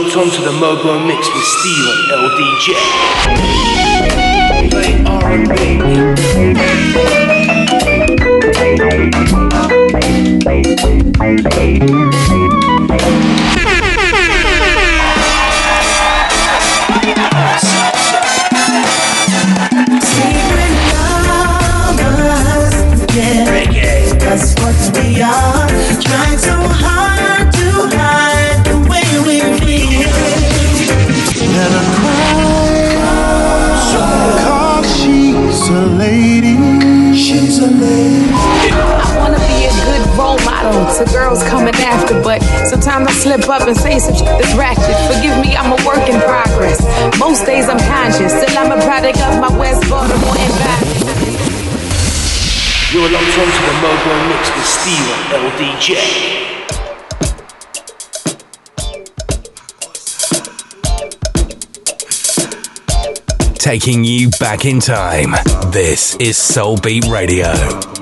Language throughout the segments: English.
locked onto the Mobo mix with Steven LDJ. Play R&B. That's what we are. Model to girls coming after, but sometimes I slip up and say some shit that's ratchet. Forgive me, I'm a work in progress. Most days I'm conscious, still I'm a product of my West Baltimore environment. You're locked onto the Mobo mix with Steven LDJ. Taking you back in time. This is Soul Beat Radio.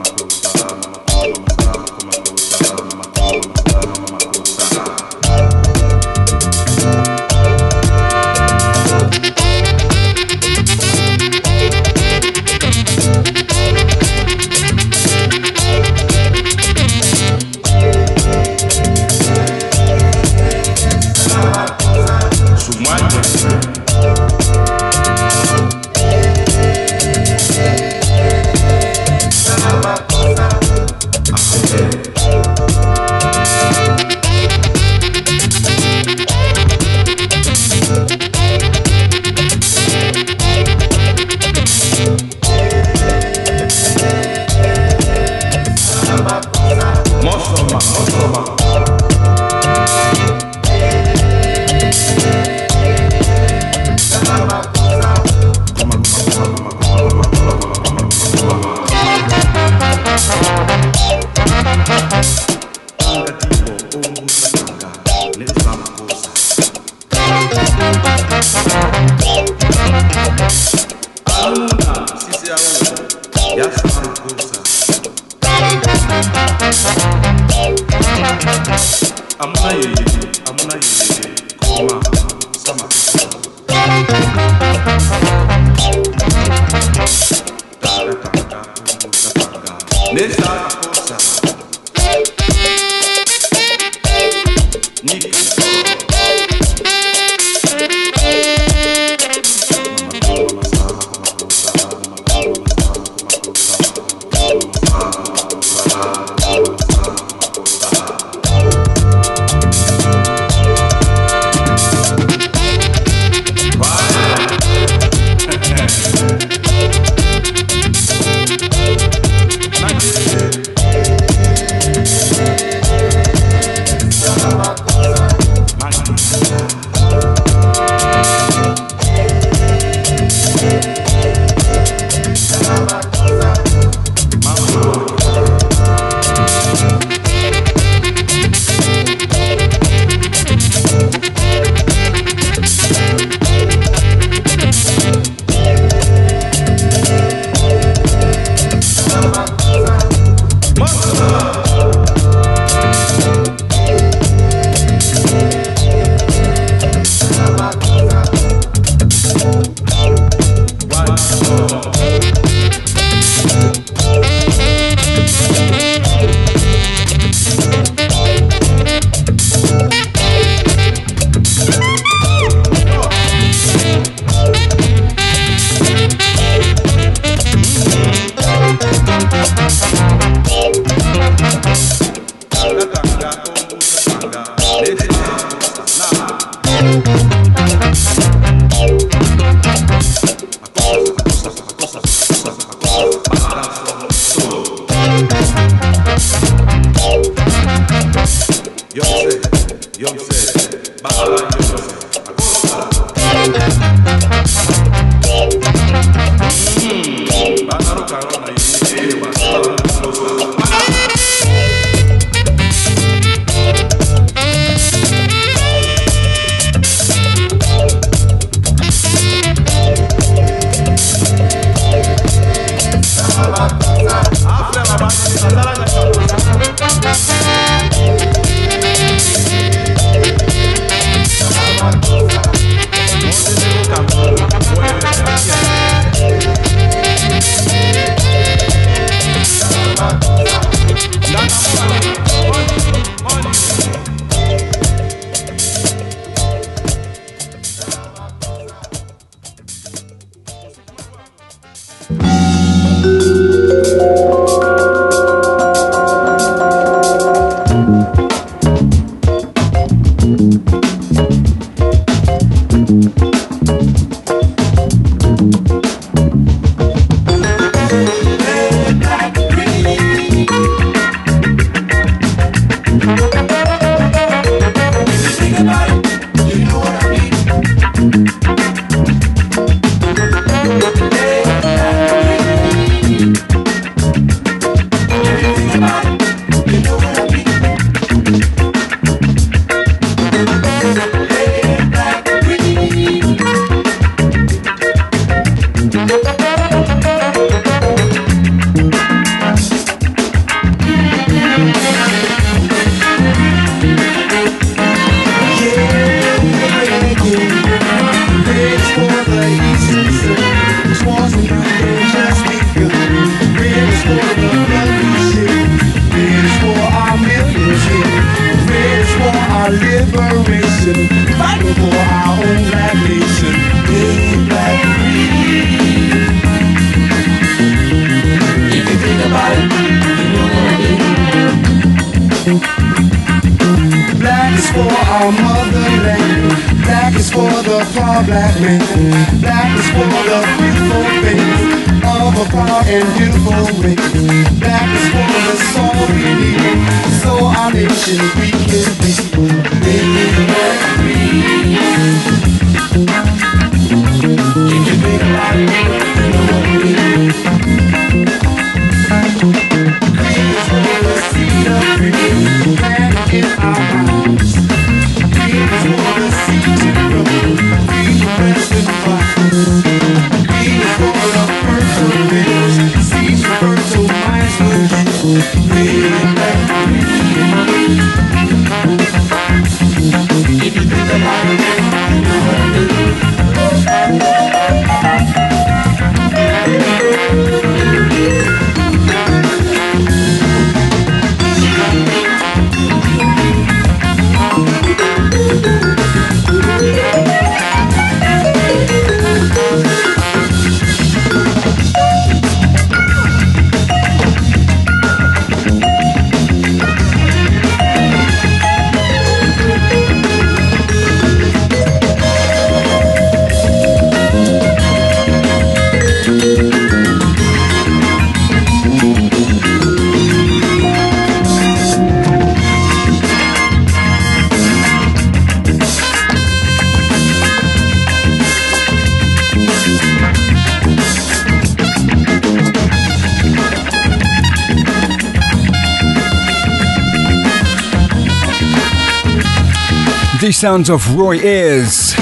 Sounds of Roy Ayers.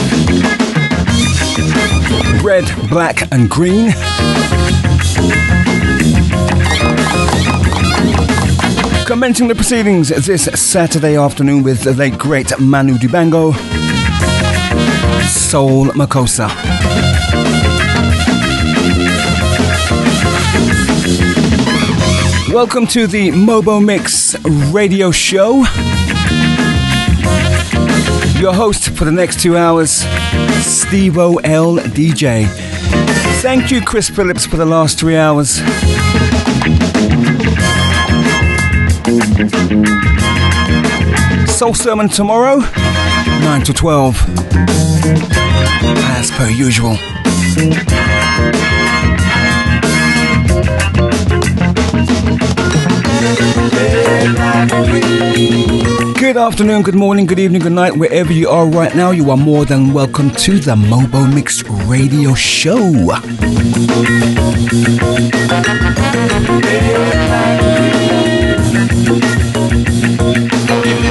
Red, black, and green. Commencing the proceedings this Saturday afternoon with the late great Manu Dibango, Soul Makossa. Welcome to the Mobo Mix radio show. Your host for the next two hours, Steve O L DJ. Thank you, Chris Phillips, for the last three hours. Soul Sermon tomorrow, 9 to 12. As per usual. Good afternoon, good morning, good evening, good night, wherever you are right now. You are more than welcome to the Mobo Mix Radio Show. You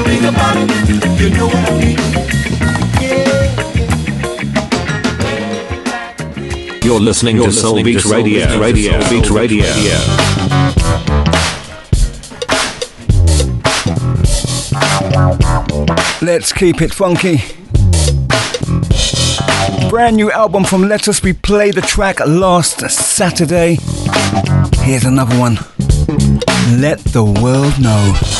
think about it, you know what I mean. You're listening You're to Soul listening Beat to Soul Radio. Beat Radio. Radio. Radio. Let's keep it funky. Brand new album from Let Us We played the track last Saturday. Here's another one. Let the world know.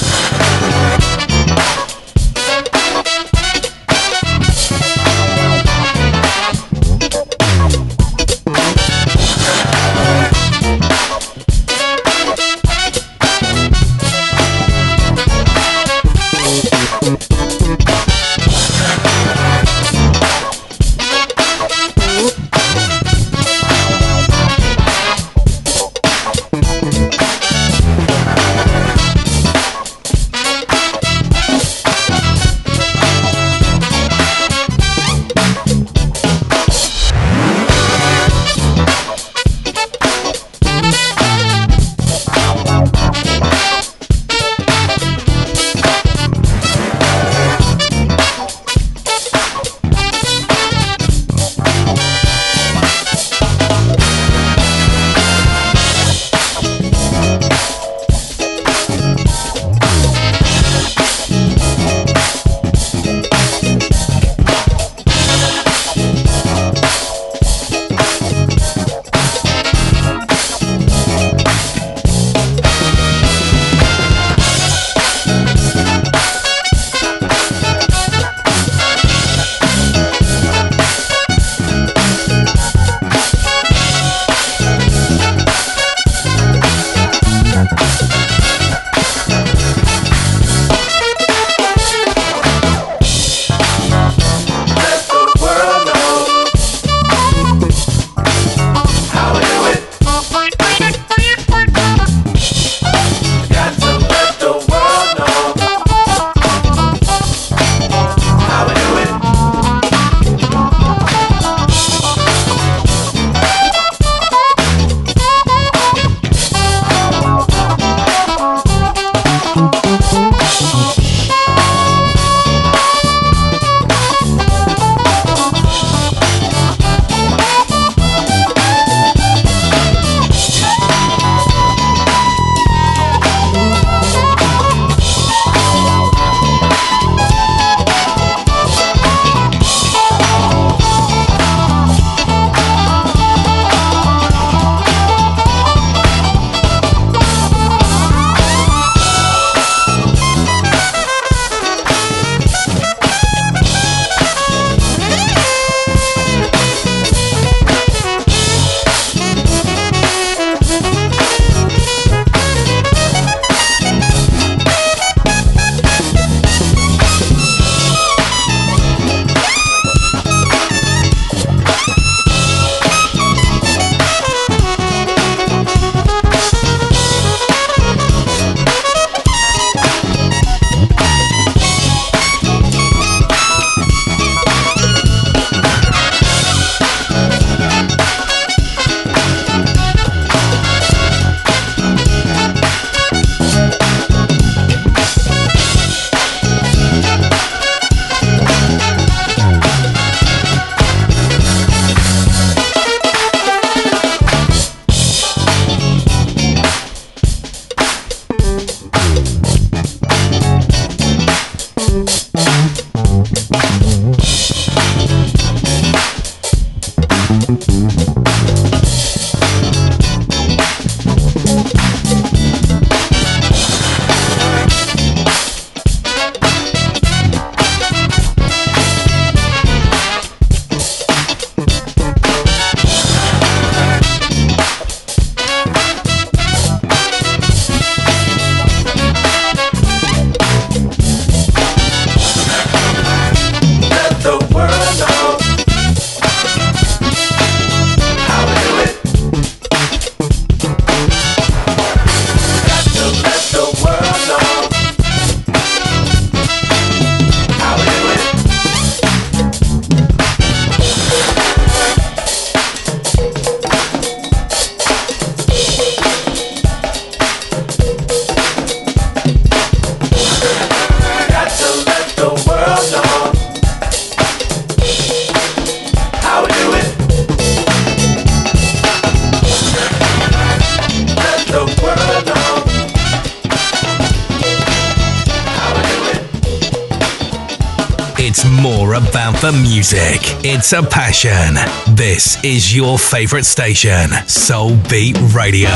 The music. It's a passion. This is your favorite station, Soul Beat Radio.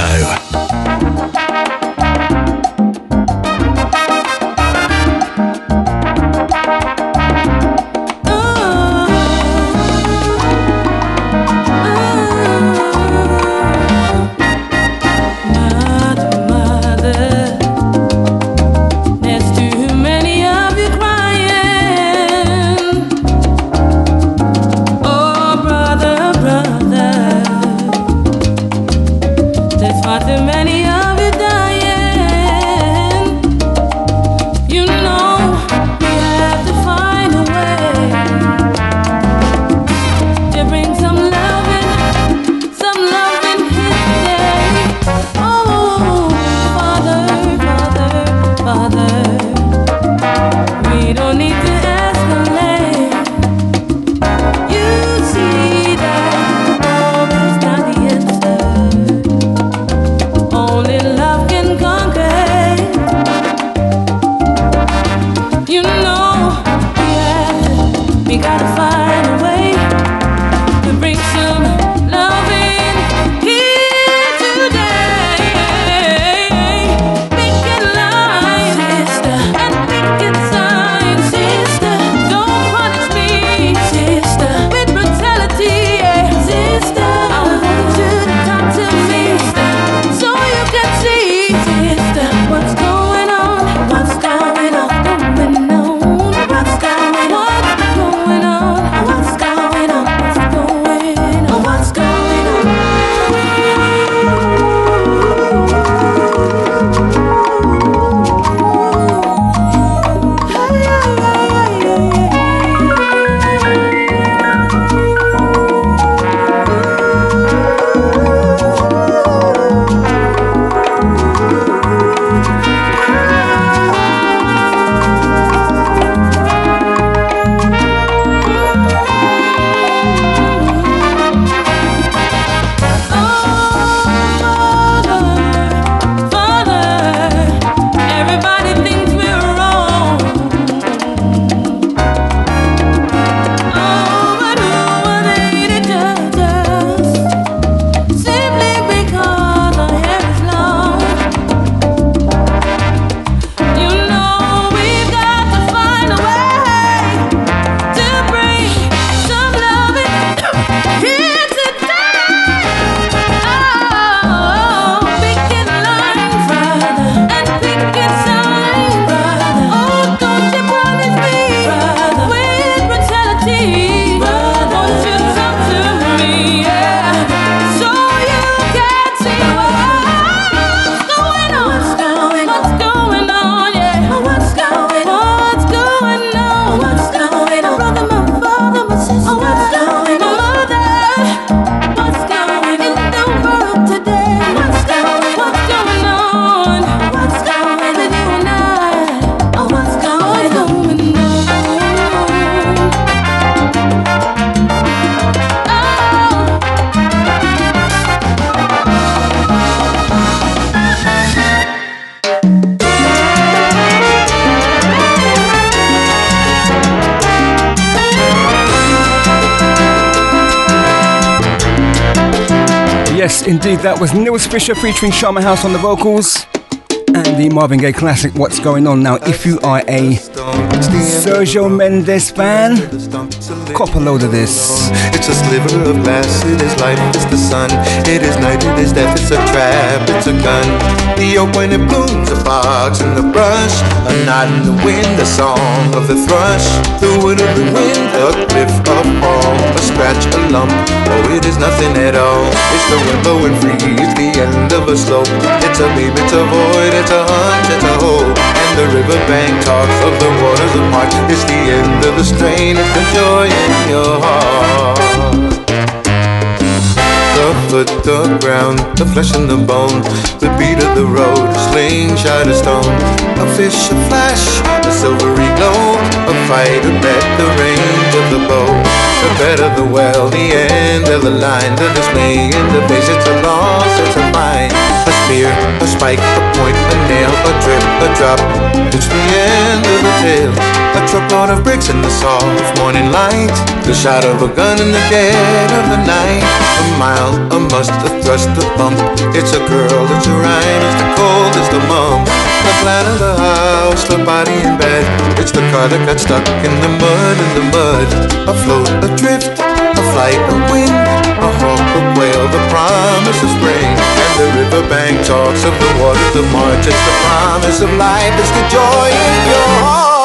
Indeed, that was Nils Fisher featuring Sharma House on the vocals and the Marvin Gaye classic What's Going On Now. If you are a Sergio Mendes fan, cop a load of this. It's a sliver of glass, it is life, it's the sun, it is night, it is death, it's a trap, it's a gun. The oak when it blooms, a box in the brush, a knot in the wind, a song of the thrush, the wood of the wind, a cliff, a fall, a scratch, a lump, oh it is nothing at all. It's the wind blowing free, it's the end of a slope, it's a leap, it's a void, it's a hunch, it's a hole, and the riverbank talks of the waters of March, it's the end of the strain, it's the joy in your heart. The foot, the ground, the flesh and the bone, the beat of the road, a slingshot, a stone, a fish, a flash, a silvery glow, a fight, a bet, the range of the bow, the bed of the well, the end of the line, the dismay in the face, it's a loss, it's a find, spear, a spike, a point, a nail, a drip, a drop, it's the end of the tale, a truckload of bricks in the soft morning light, the shot of a gun in the dead of the night, a mile, a must, a thrust, a bump, it's a girl, it's a rhyme, it's the cold, it's the mum, the plan of the house, the body in bed, it's the car that got stuck in the mud, in the mud, a afloat, adrift, flight, a wind, a hawk, a whale, the promise of spring, and the riverbank talks of the waters of March, it's the promise of life, it's the joy in your heart.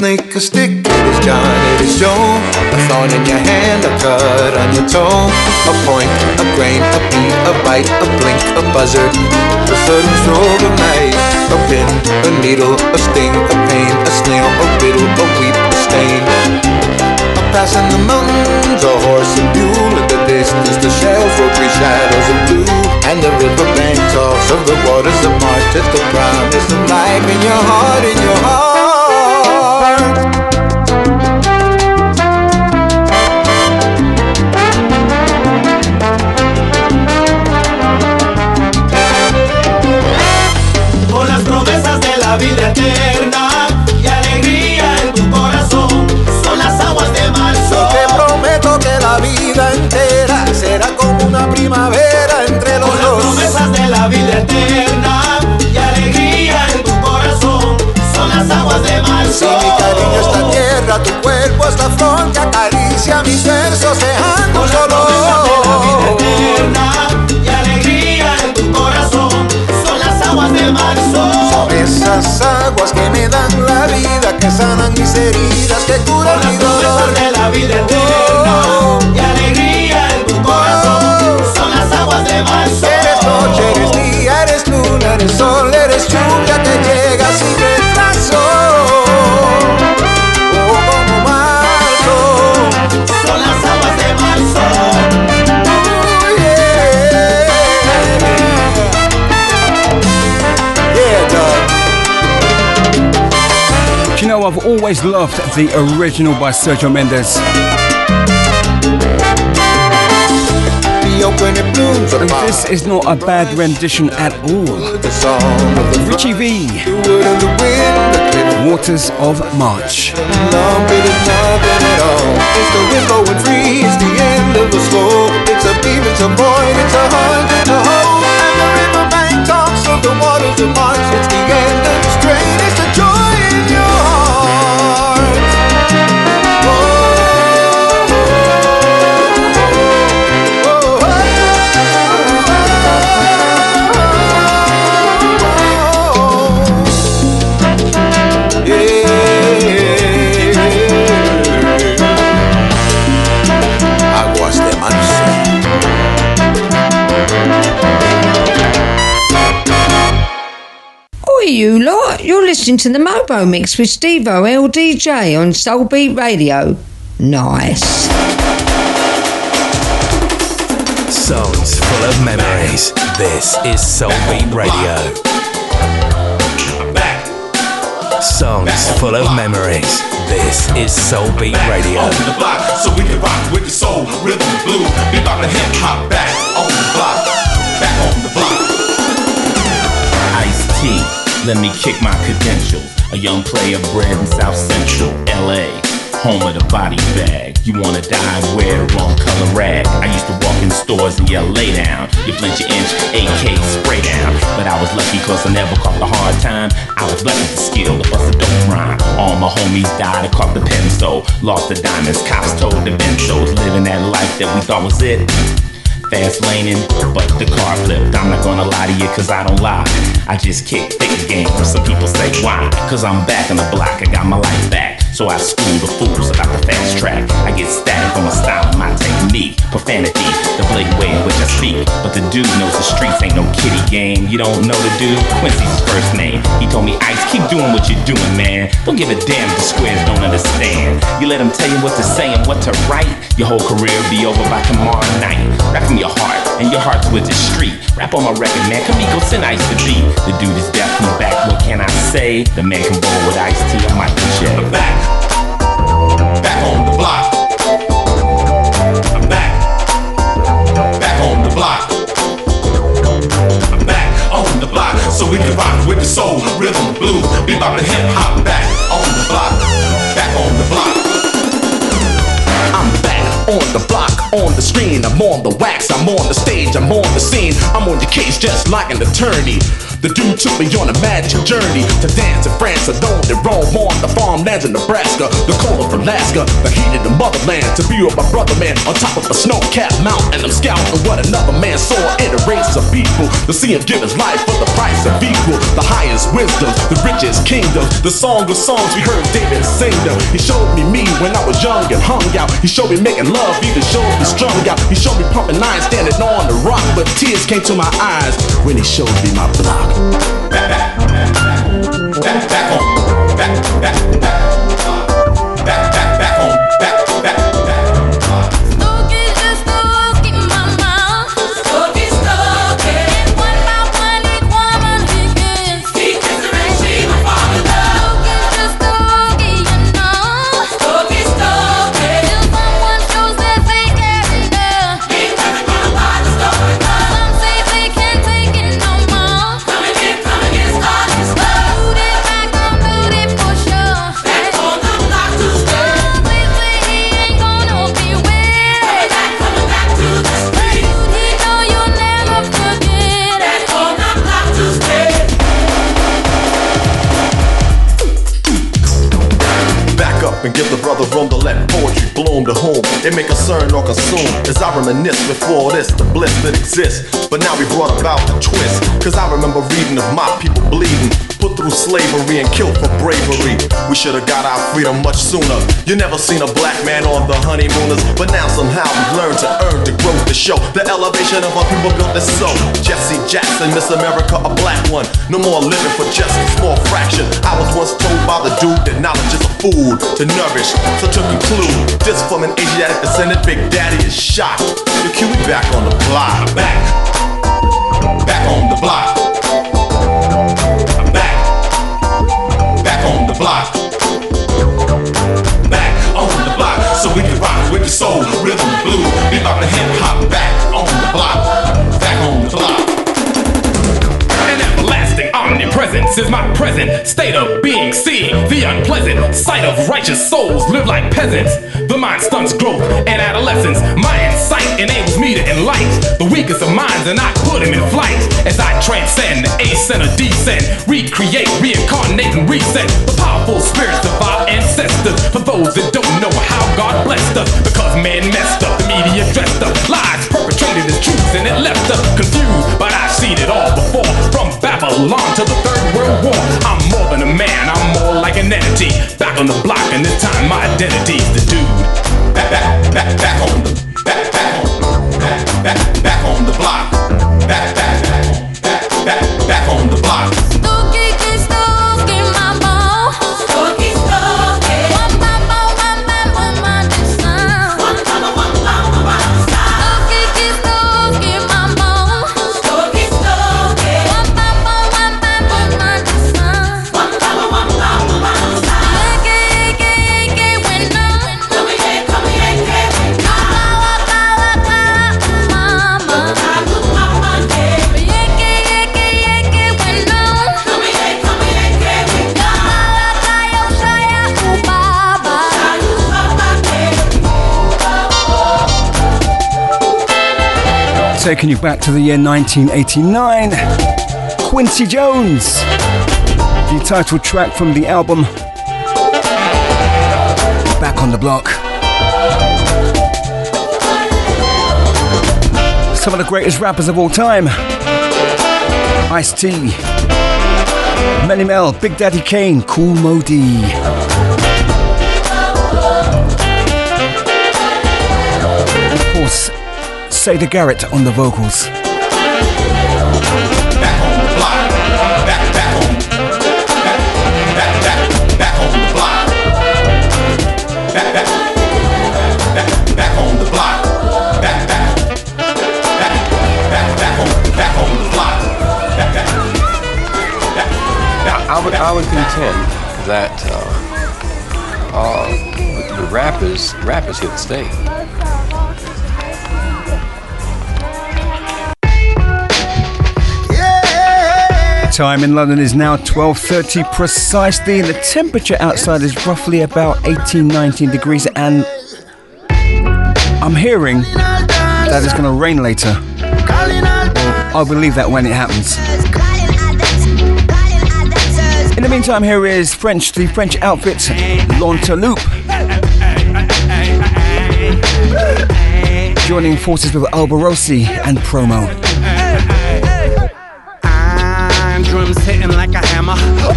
Snake, a stick, it is John, it is Joe. A thorn in your hand, a cut on your toe. A point, a grain, a beat, a bite, a blink, a buzzard. A sudden stroke of night. A pin, a needle, a sting, a pain, a snail, a riddle, a weep, a stain. A pass in the mountains, a horse, a mule. In the distance, the shells will three shadows of blue. And the riverbank talks of the waters of March. It's the promise of life in your heart, in your heart. La vida eterna y alegría en tu corazón. Son las aguas de marzo. Te prometo que la vida entera será como una primavera entre los Con las dos. promesas de la vida eterna y alegría en tu corazón. Son las aguas de Si marzo. mi cariño es la tierra, tu cuerpo es la flor que acaricia mis versos Esas aguas que me dan la vida, que sanan mis heridas, que curan las mi dolor. de la vida eterna y alegría en tu corazón. Son las aguas de marzo. Eres noche, eres día, eres luna, eres sol, eres lluvia que llega sin always loved the original by Sergio Mendes. The oak when it blooms And this is not a bad rendition at all. The song of the Richie V, The wood and the wind, the cliff Waters of March. It is nothing at all. It's the wind blowing free. It's the end of the slope. It's a beam, it's a void, it's a hunt, it's a hope. Listening to the Mobo Mix with Steve O LDJ on Soulbeat Radio. Nice. Songs full of memories. This is Soul Beat Radio. songs full of memories. This is Soul Beat Radio. On the block, so we can rock with the soul, rhythm, blues, bebop and hip hop. Back on let me kick my credentials. A young player bred in South Central LA home of the body bag. You wanna die, wear the wrong color rag. I used to walk in stores and yell, lay down. You flinch your inch, AK spray down. But I was lucky cause I never caught the hard time. I was lucky to skill to bust a dope rhyme. All my homies died, I caught the pencil. Lost the diamonds, cops told the bentos. Living that life that we thought was it fast laning, but the car flipped. I'm not gonna lie to you, cause I don't lie. I just kick thick game. Some people say why? Cause I'm back on the block, I got my life back. So I school the fools about the fast track. I get static on my style my technique. Profanity, the blatant way in which I speak. But the dude knows the streets ain't no kiddie game. You don't know the dude? Quincy's first name. He told me, Ice, keep doing what you're doing, man. Don't give a damn if the squares don't understand. You let them tell you what to say and what to write. Your whole career be over by tomorrow night. Rap from your heart, and your heart's with the street. Rap on my record, man. Come go send Ice to beat. The dude is definitely back. What can I say? The man can bowl with Ice T. I might be Back back on the block. I'm back, back on the block. I'm back on the block, so we can rock with the soul, rhythm, blues, bebop and hip hop. Back on the block, on the screen. I'm on the wax, I'm on the stage, I'm on the scene. I'm on your case just like an attorney. The dude took me on a magic journey to dance in France, alone and roam on the farmlands in Nebraska, the cold of Alaska, the heat of the motherland. To be with my brother man on top of a snow-capped mountain, And I'm scouting what another man saw in a race of people. To see him give his life for the price of equal, the highest wisdom, the richest kingdom, the song of songs we heard David sing them. He showed me me when I was young and hung out. He showed me making love, even showed me strung out. He showed me pumping iron, standing on the rock, but tears came to my eyes when he showed me my block. Back, back, back, back, back back, back, back, But now we brought about the twist. Cause I remember reading of my people bleeding, through slavery and killed for bravery. We should have got our freedom much sooner. You never seen a black man on the honeymooners, but now somehow we've learned to earn the growth to show the elevation of our people built this so. Jesse Jackson, Miss America, a black one. No more living for just a small fraction. I was once told by the dude that knowledge is a food to nourish. So to conclude, this from an Asiatic descendant, Big Daddy is shot. The Q, we back on the block. Back, back on the block. Block. Back on the block, so we can rock with the soul, rhythm, blues, bebop and hip hop. Back on the block, back on the block. An everlasting omnipresence is my present state of being. Seeing the unpleasant sight of righteous souls live like peasants. The mind stunts growth and adolescence. My insight enables me to enlighten the weakest of minds, and I put him in flight as I transcend the ascent or descent, recreate, reincarnate, and reset the powerful spirits of our ancestors. For those that don't know how God blessed us, because man messed up, the media dressed up, lies perpetrated as truths, and it left us confused. But I've seen it all before, from Babylon to the Third World War. I'm more than a man, I'm more like an entity. Back on the block, and this time my identity's the dude. Back, back, back, back on the, taking you back to the year 1989. Quincy Jones, the title track from the album Back on the Block. Some of the greatest rappers of all time Ice T, Melle Mel, Big Daddy Kane, Kool Moe Siedah Garrett on the vocals. I would, I would contend that uh, uh, the rappers, rappers here to stay. Time in London is now 12:30 precisely. and The temperature outside is roughly about 18, 19 degrees, and I'm hearing that it's going to rain later. I'll believe that when it happens. In the meantime, here is French, the French outfit, Lanteloupe. Joining forces with Alborosie and Promo.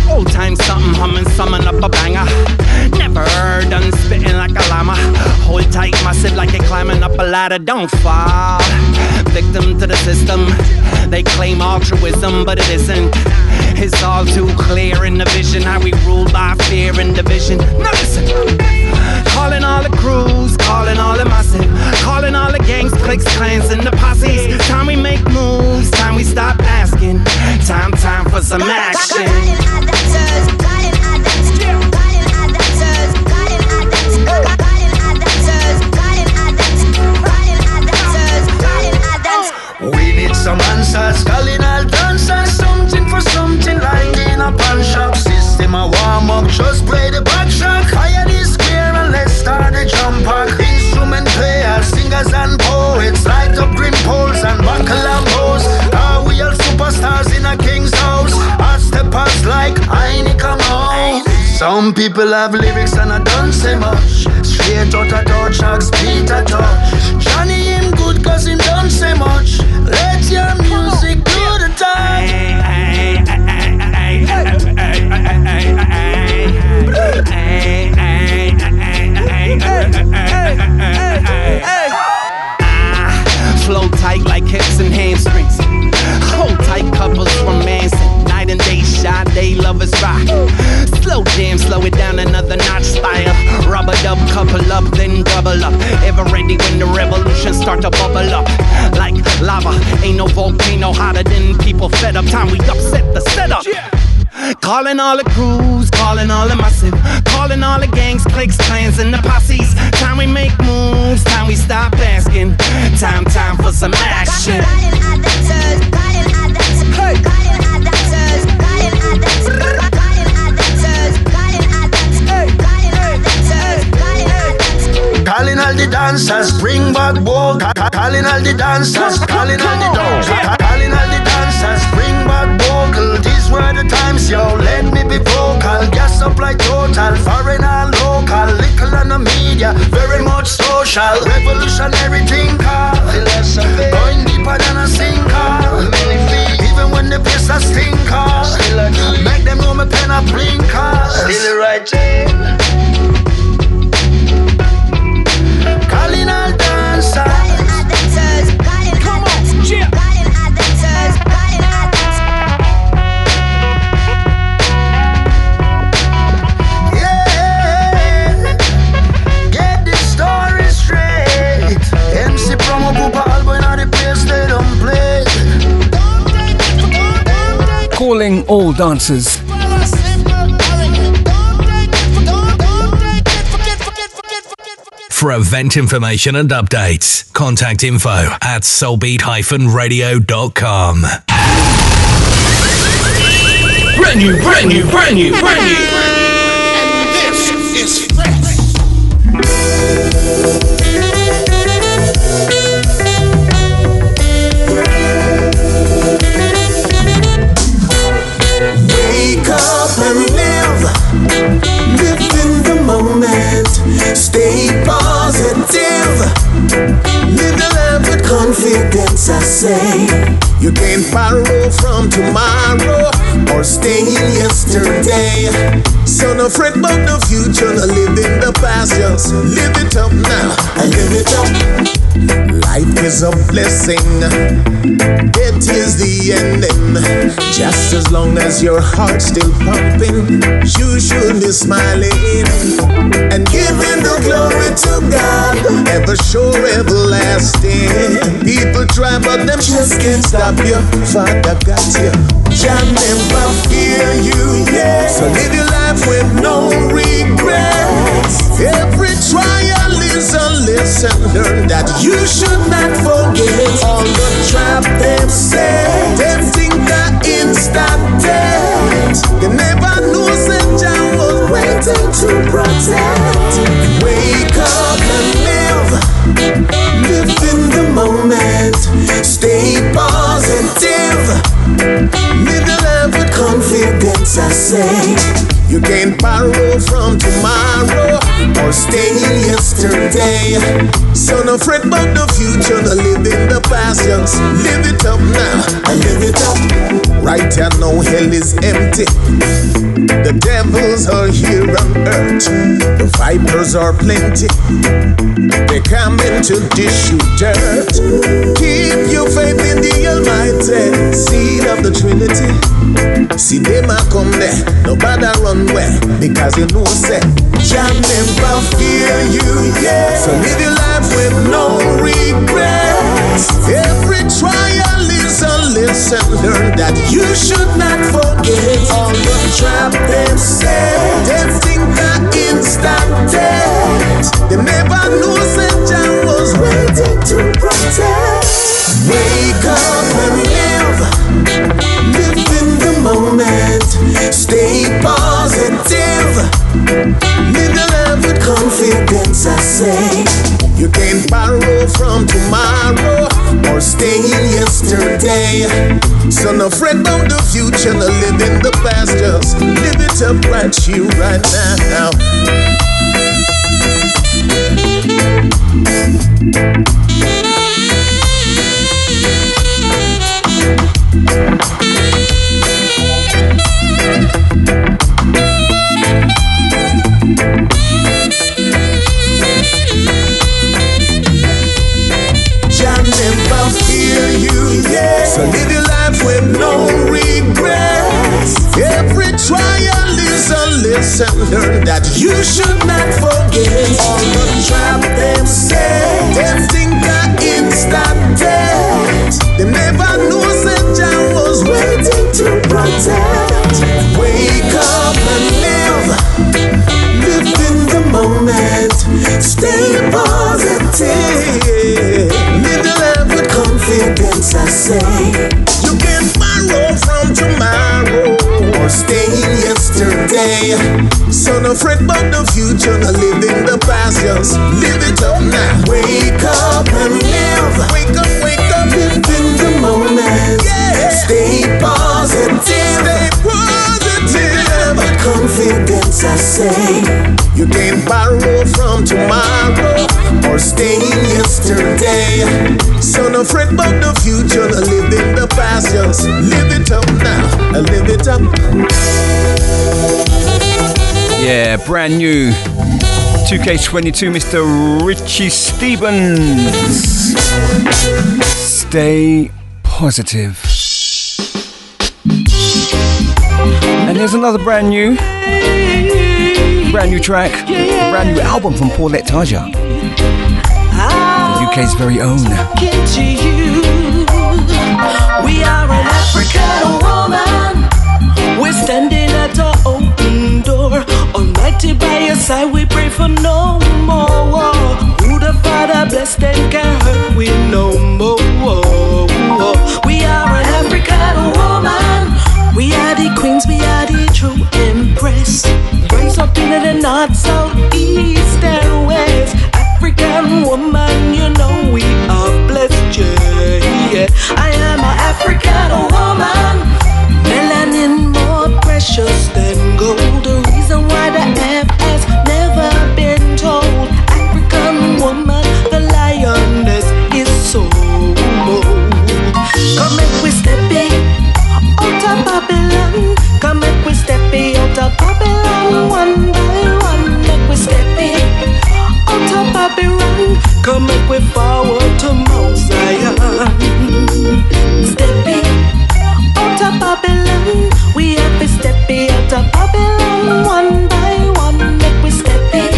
Old time something humming, summon up a banger. Never done spitting like a llama. Hold tight, my massive like it climbing up a ladder. Don't fall. Victim to the system. They claim altruism, but it isn't. It's all too clear in the vision how we rule by fear and division. Now listen. Calling all the crews, calling all the massive, calling all the gangs, cliques, clans, and the posses. Time we make moves, time we stop asking. Time, time for some action. We need some answers, calling all dancers, something for something, like in a pawn shop. System a warm up, just play the back track. Fire the square start the jump pack. Instrument players, singers and poets, light up green poles and buckle and. Are we all superstars in a king's house? Our steppers like I come out. Some people have lyrics and I don't say much. Straight out of touch, Axe Peter Tosh. Johnny him good cause him don't say much. Let your music do the Flow tight like hips and hamstrings. Hold tight couples romancing. Night and day shot, they lovers rock. Slow jam, slow it down another notch style. Rubber dub, couple up, then double up. Ever ready when the revolution start to bubble up. Like lava, ain't no volcano hotter than people fed up. Time we upset the setup. Calling all the crews, calling all the massive, calling all the gangs, cliques, clans, and the posses. Time we make moves, time we stop asking. Time, time for some action. Calling all the dancers, bring back woke. Calling all the dancers, calling all the dogs. Calling all the dancers. These were the times, yo. Let me be vocal. Gas up like total, foreign and local. Little on the media, very much social. Revolutionary thinker. Going deeper than a sinker. Many feet, even when the place a stinker. Still a key. Make them know me pen a blinker. Still writing. Calling all dancers. Come on, yeah. Calling all dancers. For event information and updates, contact info at soulbeat-radio.com. Brand new, brand new, brand new, brand new. And this is I say. You can't borrow from tomorrow or stay in yesterday. So no fret about the future, no live in the past, just live it up now. It. Life is a blessing, death is the ending. Just as long as your heart's still pumping, you should be smiling and giving the glory to God, ever sure, everlasting. People try, but them just can't stop you. Father got you. Jah never fear you. So live your life with no regrets. Every trial is a lesson learned that you should not forget. All the trap them set, them think that instant death. They never knew St. John was waiting to protect. Wake up and live, live in the moment. Stay positive, live your life with confidence. I say. You can't borrow from tomorrow or stay in yesterday. So no fret about the future, no live in the past. Just live it up now, I live it up. Right here now, hell is empty. The devils are here on earth. The vipers are plenty. They come in to dish you dirt. Keep your faith in the Almighty, seed of the Trinity. See them a come there, nobody run where because you know say Jah never fear you, yeah. So live your life with no regrets. Every trial is a lesson learned that you should not forget. All the trap them set, them think that instant death. They never knew St. John was waiting to protect. Wake up and live. Stay positive, live your life with confidence. I say you can't borrow from tomorrow or stay in yesterday. So no fret about the future, no live in the past. Just live it up right here, right now. So live your life with no regrets. Every trial is a lesson learned that you should not forget. All the trap them set, brand new 2K22, Mr. Richie Stephens. Stay positive. And here's another brand new, brand new track, brand new album from Paulette Tajah, the UK's very own. Almighty by your side, we pray for no more war. Who the Father bless them can hurt we no more. We are an African woman. We are the queens, we are the true empress. Rise up in the north, south, east, and west. African woman, you know we are blessed, yeah. I am an African woman, melanin more precious than gold. one by one. We step in on top. Come we forward to Mount Zion. Step in Babylon. We have to step in Babylon one by one. We step in.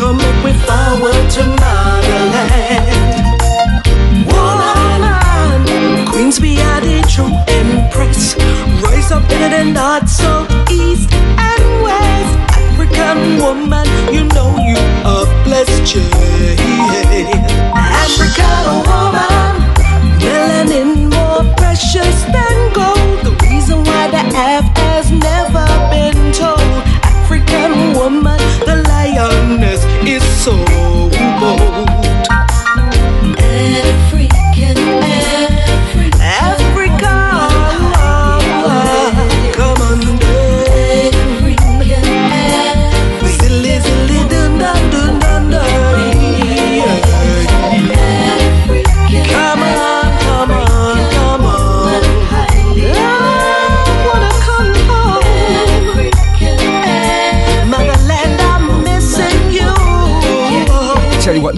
Come we forward to motherland. Woman, queens empress. Rise up better than woman, you know you are blessed, yeah. African oh,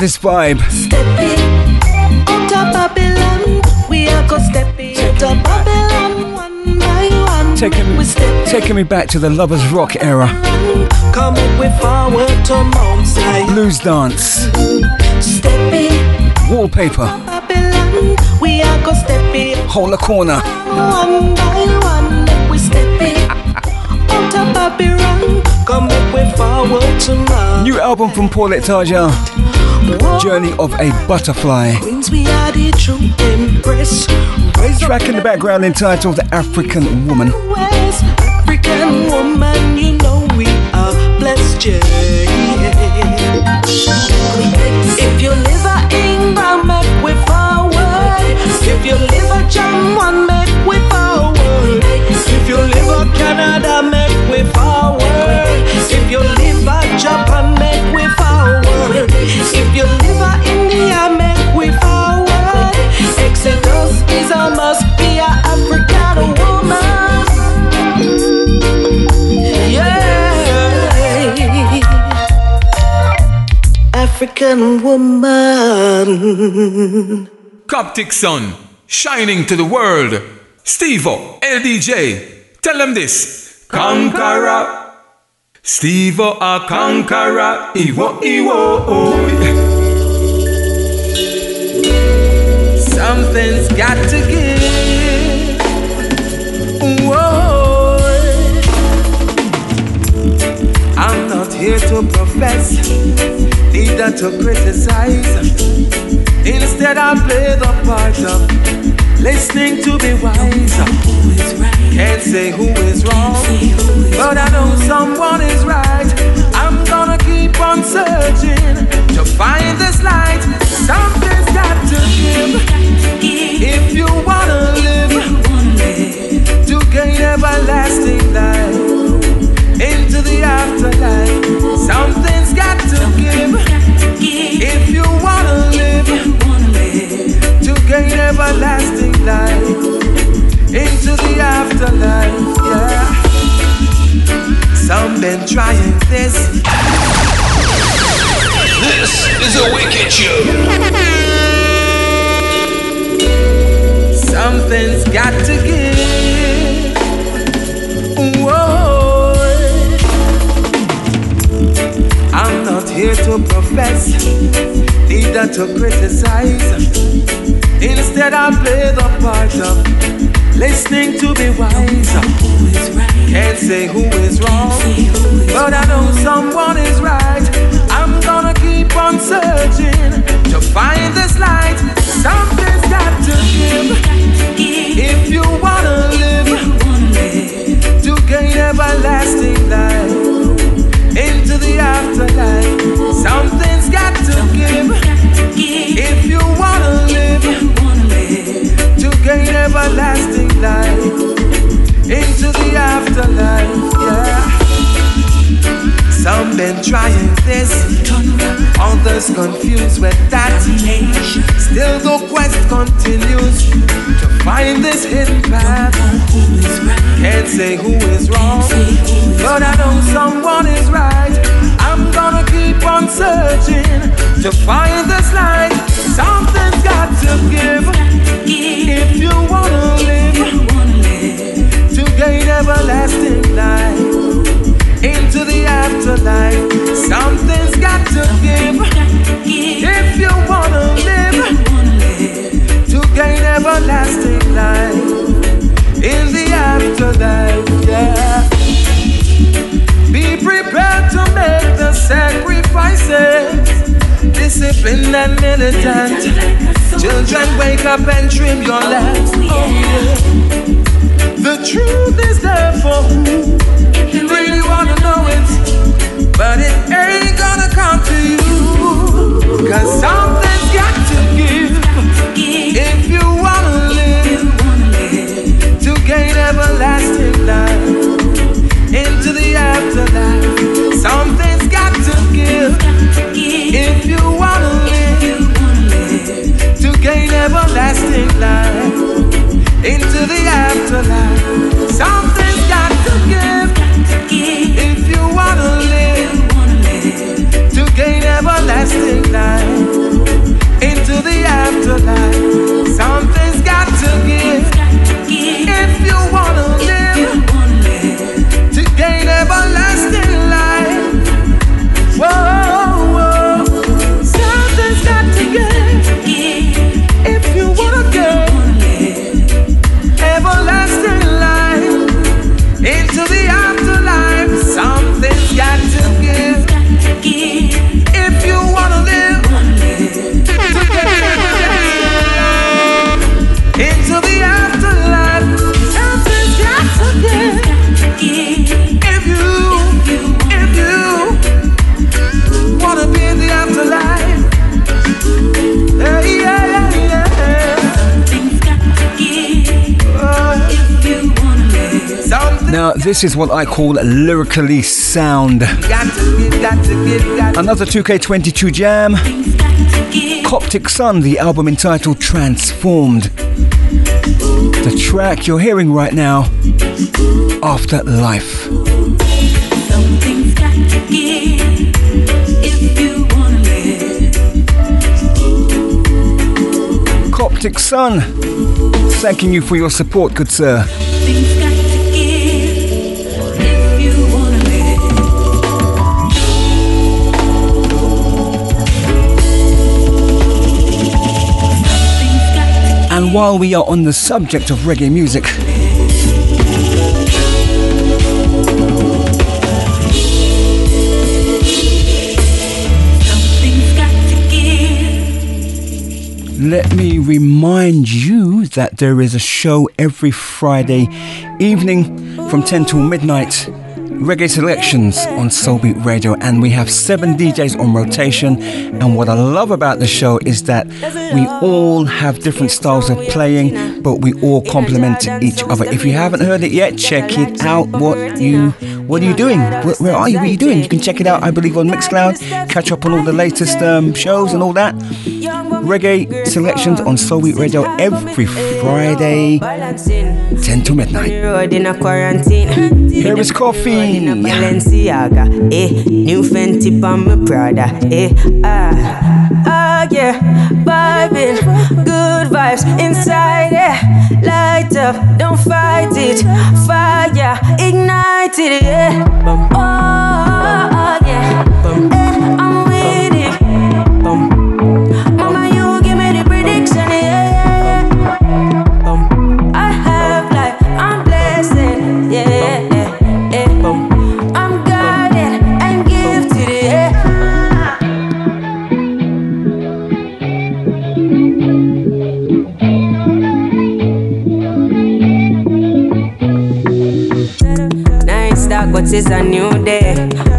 by one. Taking, taking me back to the Lovers Rock era. Come with forward to Blues dance. Wallpaper. Babylon, we are go stepping Whole corner. one by one. We stepping out of Come with forward to New album from Paulette Tajah. Journey of a Butterfly. Queens, we are the true empress. Rise up Track in the background entitled African Woman. African woman, you know we are blessed. If you live a England, make we forward. If you live a German, make forward. If you live a Canada, make forward. Japan, make we forward. If you live a India, make we forward. Exodus is a must be a African woman. Yeah. African woman. Coptic Sun, shining to the world. Steve-O, LDJ, tell them this. Conqueror. Steve-O, a conqueror. Iwo, Iwo. oh. Something's got to give. Whoa. I'm not here to profess, neither to criticize. Instead, I play the part of listening to be wise. Can't say who is wrong, but I know someone is right. I'm gonna keep on searching to find this light. Something's got to give. If you wanna live, to gain everlasting life into the afterlife. Something's got to give. If you wanna live, gain everlasting life into the afterlife. Yeah. Some been trying this. This is a wicked show. Something's got to give. Whoa. I'm not here to profess, neither to criticize. Instead, I play the part of listening to be wise. Can't say who is wrong, but I know someone is right. I'm gonna keep on searching to find this light. Something's got to give. If you wanna live, to gain everlasting life into the afterlife. Something's got to give. If you wanna live, to gain everlasting life into the afterlife. Yeah. Some been trying this, others confused with that. Still the quest continues to find this hidden path. Can't say who is wrong, but I know someone is right. Gonna keep on searching to find this light. Something's got to give if you wanna live to gain everlasting life into the afterlife. Something's got to give Militant. Children, wake up and trim your lamps. Oh, yeah. The truth is there for who really wanna know it. But it ain't gonna come to you. Cause something's got to give. If you wanna live to gain everlasting life into the afterlife. Something's everlasting life into the afterlife. Something's got to give if you wanna live to gain everlasting life into the afterlife. Now, this is what I call lyrically sound. Another 2K22 jam. Coptic Sun, the album entitled Transformed. The track you're hearing right now, After Life. Something's got to give if you wanna live. Coptic Sun, thanking you for your support, good sir. And while we are on the subject of reggae music, Something's got to give. let me remind you that there is a show every Friday evening from 10 till midnight. Reggae selections on Soulbeat Radio, and we have seven DJs on rotation. And what I love about the show is that we all have different styles of playing, but we all complement each other. If you haven't heard it yet, check it out. What you what are you doing? Where, are you? What are you doing? You can check it out, I believe, on Mixcloud. Catch up on all the latest um, shows and all that. Reggae selections on Soulbeat Radio every Friday, 10 to midnight. Here is Koffee. Balenciaga, eh? New Fenty on Prada, eh? Ah, ah, yeah, vibing, good vibes inside, eh? Light up, don't fight it, fire, ignite it, yeah. Oh, It's a new day.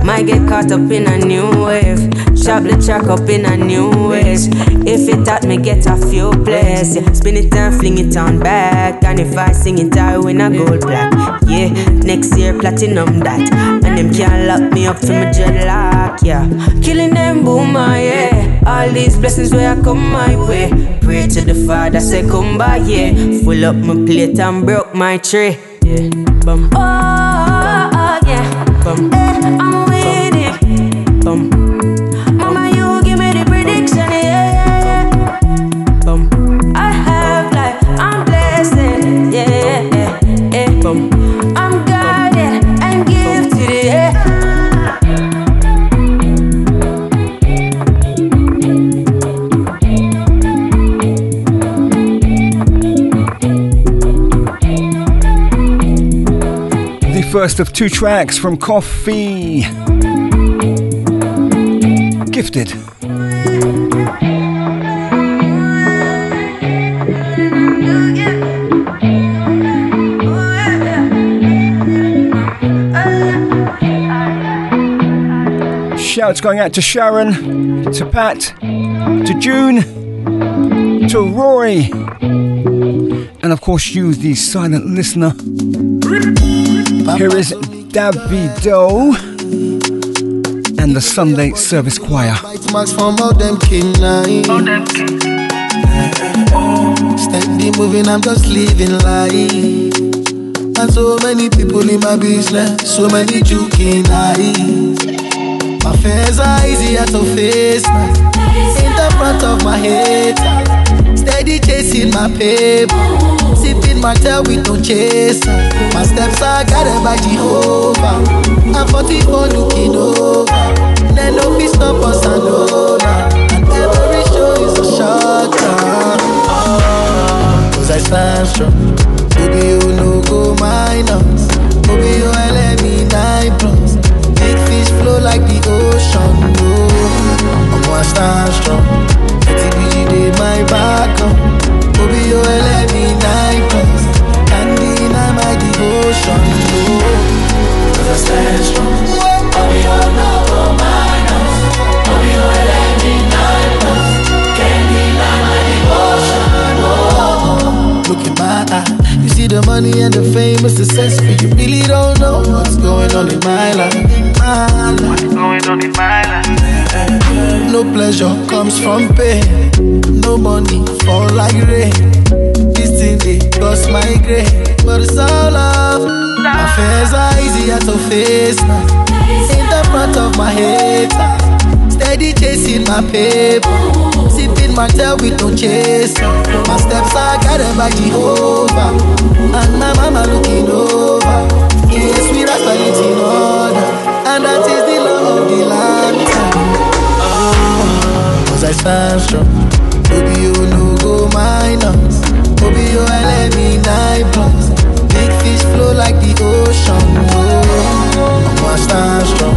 Might get caught up in a new wave. Sharp the track up in a new ways. If it taught me get a few plays, yeah. Spin it and fling it on back. And if I sing it, I win a gold black. Yeah, next year platinum that. And them can't lock me up from a dreadlock, yeah. Killing them boomer, ah, yeah. All these blessings where I come my way. Pray to the Father, say come by, yeah. Full up my plate and broke my tray. Yeah. Bum. Oh, first of two tracks from Koffee. Gifted. Shouts going out to Sharon, to Pat, to June, to Rory, and of course you, the silent listener. Here is Davido and the Sunday Service Choir. Max from all them king line. Steady moving, I'm just living life. And so many people in my business, so many joking eyes. My fears are easier to face now. In the front of my head, steady chasing my paper. Tail with no chaser. My steps are guided by Jehovah. I'm 44 looking over. Then no peace stop us and over. And every show is a shot down. Ah, Cause I stand strong. Baby, you no go minus. Baby, you let me nine plus. Big fish flow like the ocean. Oh, I'm one stand strong. TBG dey my back. You see the money and the fame, it's success, but you really don't know what's going on in my life. My life. What's going on in my life? No pleasure comes from pain. No money fall like rain. This thing they cost my grade, but it's all love. Fears are easier to face now. In the front of my head, steady chasing my paper. Sipping my tail with no chaser. My steps are guided by Jehovah. And my mama looking over. Yes, we are in order. And that is the law of the land. Oh, ah, cause I stand strong. Baby, you no go minus. Baby, you let me nine plus. Like the ocean. Oh, I'm gonna stand strong.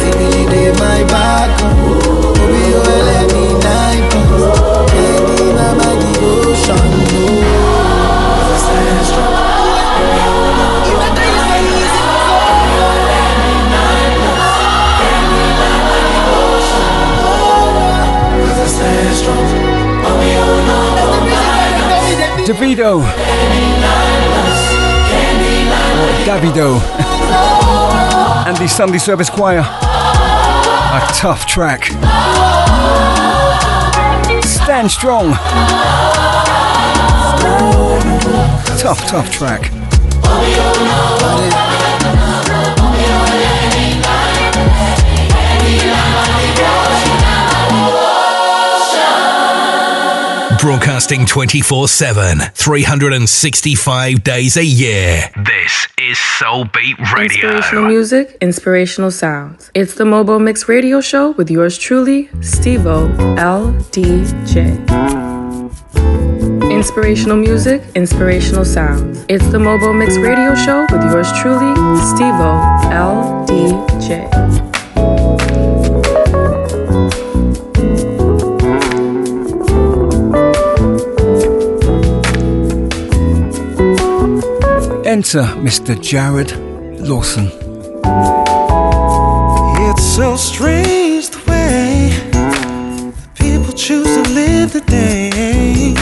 TV dey my back. Oh. Baby, you oh, let me nine plus. Baby, na my devotion. Oh, 'cause I stand strong. Or Davido. and the Sunday Service Choir. A tough track. Stand strong. Tough, tough track. Broadcasting 24 7, 365 days a year. Is Soul Beat Radio. Inspirational music, inspirational sounds. It's the Mobo Mix Radio Show with yours truly, Stevo LDJ. Inspirational music, inspirational sounds. It's the Mobo Mix Radio Show with yours truly, Stevo LDJ. Enter Mr. Jarrod Lawson. It's so strange the way people choose to live the day,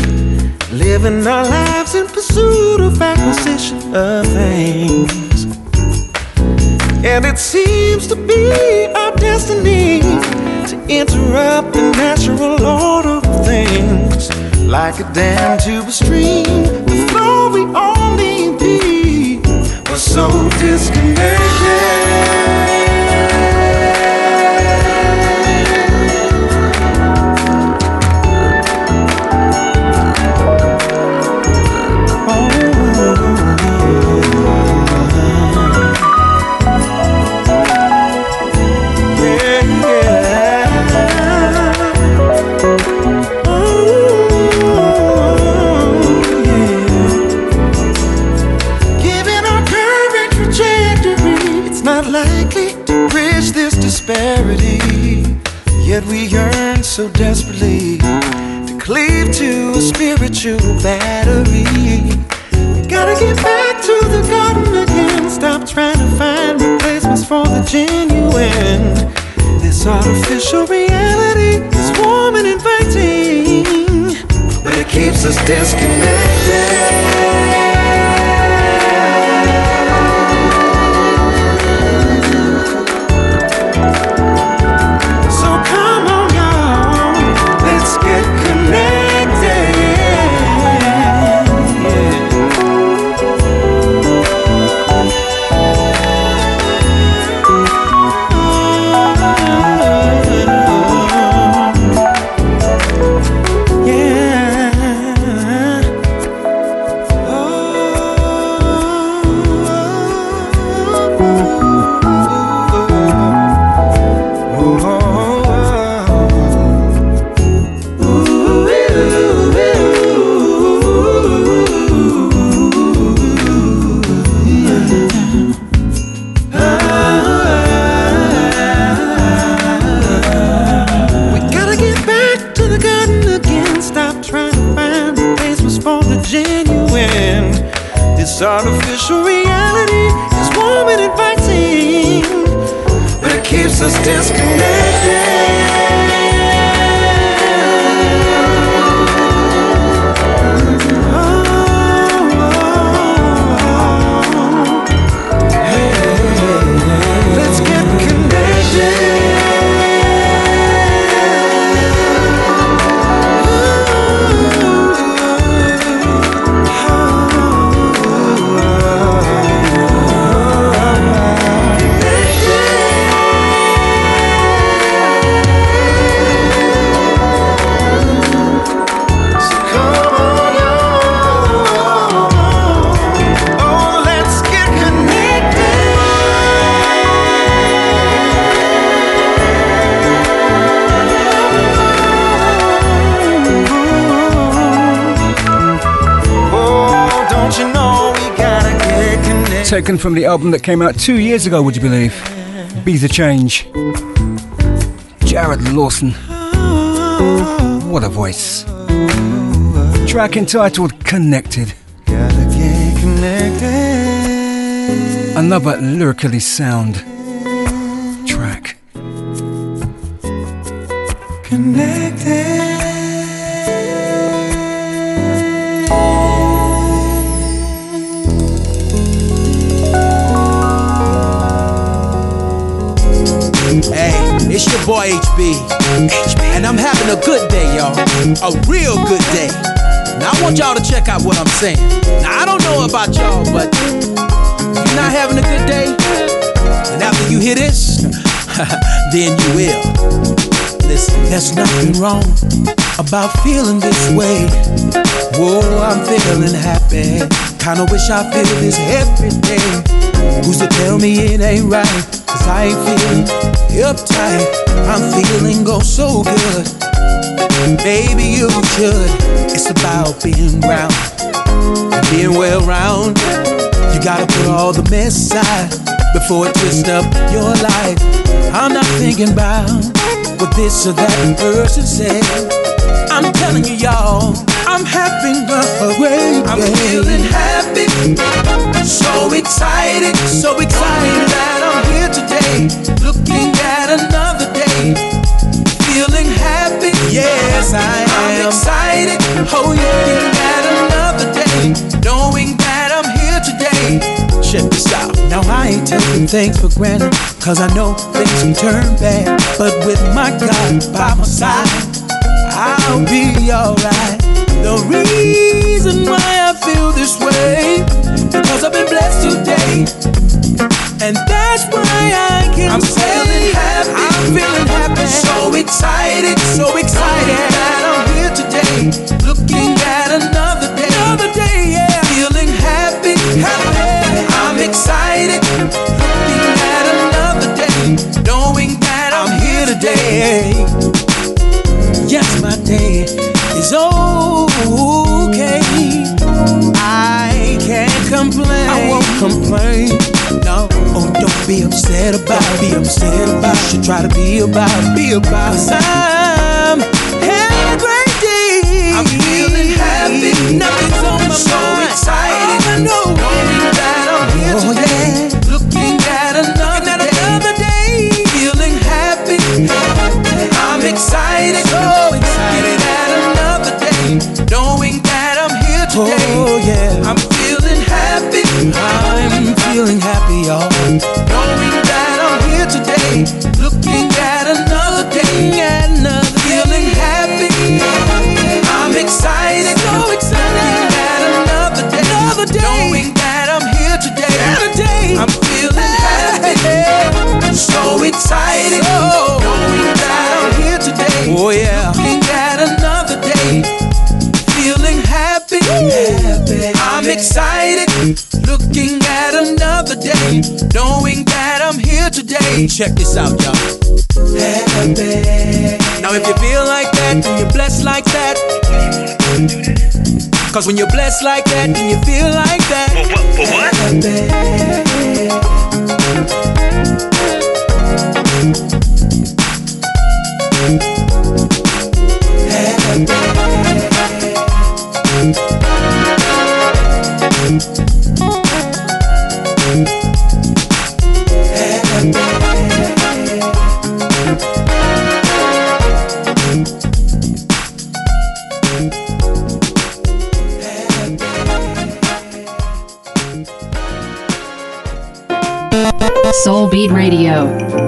living our lives in pursuit of acquisition of things. And it seems to be our destiny to interrupt the natural order of things. Like a dam to a stream, so disconnected. We yearn so desperately to cleave to a spiritual battery. We gotta get back to the garden again. Stop trying to find replacements for the genuine. This artificial reality is warm and inviting, but it keeps us disconnected. Connected? Taken from the album that came out two years ago, would you believe? Be the Change. Jarrod Lawson. What a voice. Track entitled Connected. Connected. Another lyrically sound track. Hey, boy HB. And I'm having a good day, y'all. A real good day. Now I want y'all to check out what I'm saying. Now I don't know about y'all, but you're not having a good day, and after you hear this, then you will. Listen, there's nothing wrong about feeling this way. Whoa, I'm feeling happy. Kinda wish I feel this every day. Who's to tell me it ain't right? Ain't feeling uptight. I'm feeling go so good. Baby, you should. It's about being round being well round. You gotta put all the mess aside before it twists up your life. I'm not thinking about what this or that person said. I'm telling you, y'all, I'm having a great day. I'm feeling happy, so excited, so excited that I'm looking at another day. Feeling happy, yes I am. I'm excited, oh looking at another day, knowing that I'm here today. Check this out. Now I ain't taking things for granted, cause I know things can turn bad. But with my God by my side, I'll be alright. The reason why I feel this way, because I've been blessed today. And that's why I can I'm say feeling happy. I'm feeling happy. So excited, so excited that I'm here today. Looking at another day. Another day, yeah. Feeling happy, happy. I'm excited. Looking at another day. Knowing that I'm here today. Yes, my day is okay. I can't complain. I won't complain. No, be upset about. Be upset about. Should try to be about. Be about. Cause I'm having a great day. I'm feeling happy. Nothing's on my so mind. excited. All I know Check this out, y'all. Happy. Now if you feel like that, then you're blessed like that. Cause when you're blessed like that, then you feel like that. For what? Soul Beat Radio.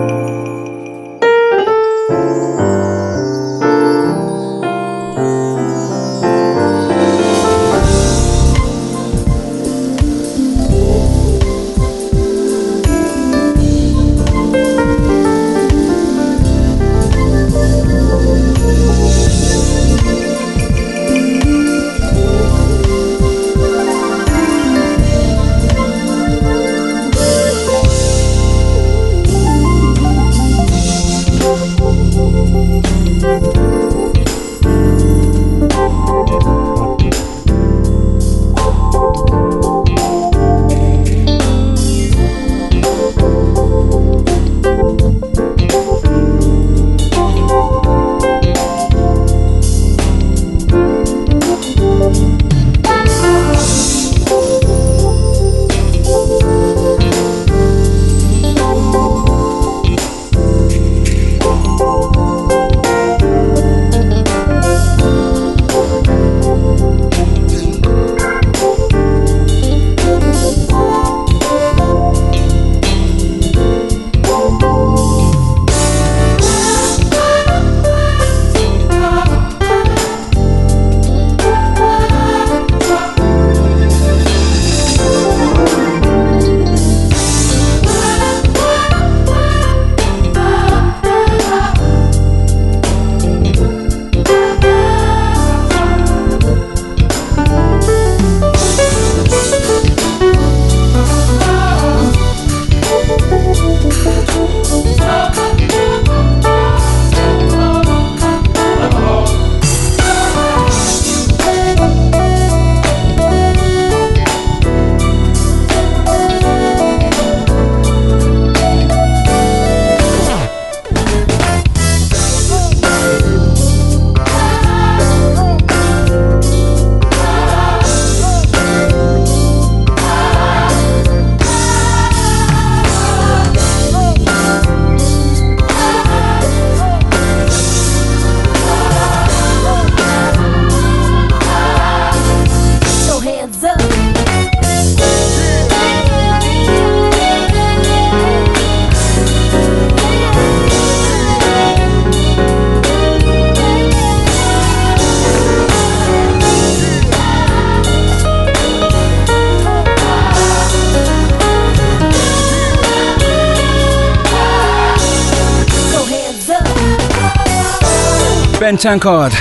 Tankard.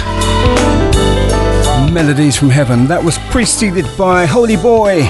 Melodies from Heaven. That was preceded by Holy Boy.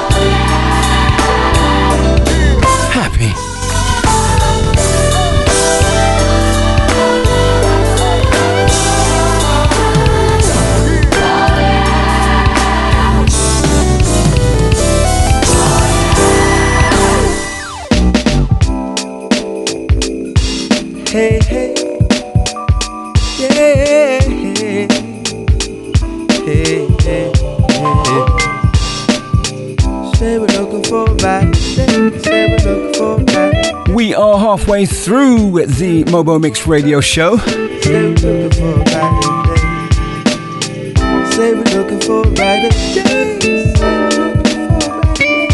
Through the Mobo Mix radio show.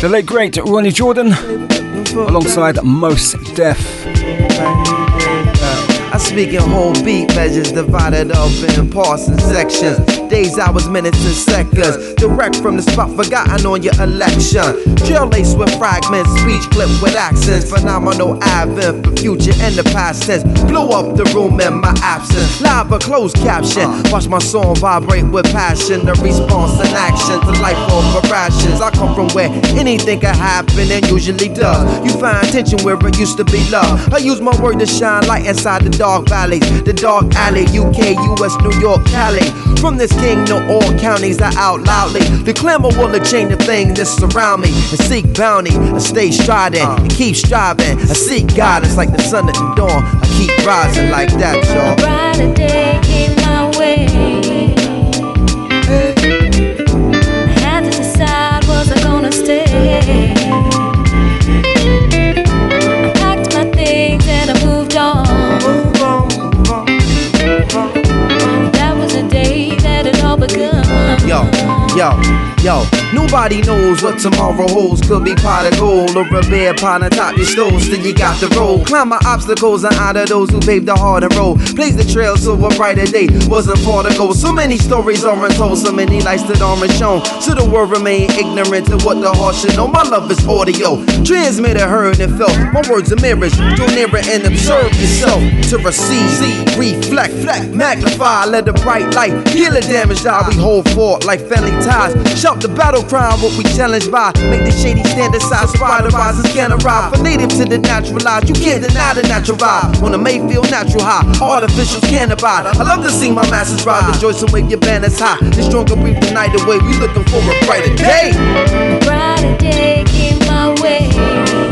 The late great Ronny Jordan alongside Mos Def. I speak in whole beat measures divided up in parts and sections. Days, hours, minutes, and seconds. Direct from the spot forgotten on your election. Drill laced with fragments, speech clipped with accents. Phenomenal advent for future and the past tense. Blow up the room in my absence. Live or closed caption. Uh. Watch my song vibrate with passion. The response and action to life over rations. I come from where anything can happen and usually does. You find tension where it used to be love. I use my word to shine light inside the dark valleys, the dark alley, UK, US, New York, Cali. From this king to all counties, I out loudly. The clamor will change the things that surround me. And seek bounty, I stay striding and keep striving. I seek guidance like the sun at the dawn. I keep rising like that, y'all. brighter day came my way. I yo, yo. Nobody knows what tomorrow holds. Could be pot of gold or a bear pot on top your stove. Still you got the roll. Climb my obstacles and out of those who paved the harder road. Blaze the trail so a brighter day wasn't far to go. So many stories aren't told, so many lights that aren't shown. So the world remain ignorant to what the heart should know. My love is audio, transmitted, heard, and felt. My words are mirrors. Go near it and observe yourself to receive, see, reflect, magnify. Let the bright light heal the damage that We hold for like family ties. Shout the battle cry, what we challenged by. Make the shady stand aside, the risers can't arrive. For native to the naturalized, you can't deny the natural vibe. On the Mayfield natural high, artificials can't abide. I love to see my masses rise, rejoice and wave your banners high. The stronger the night away, we looking for a brighter day. Brighter day came my way.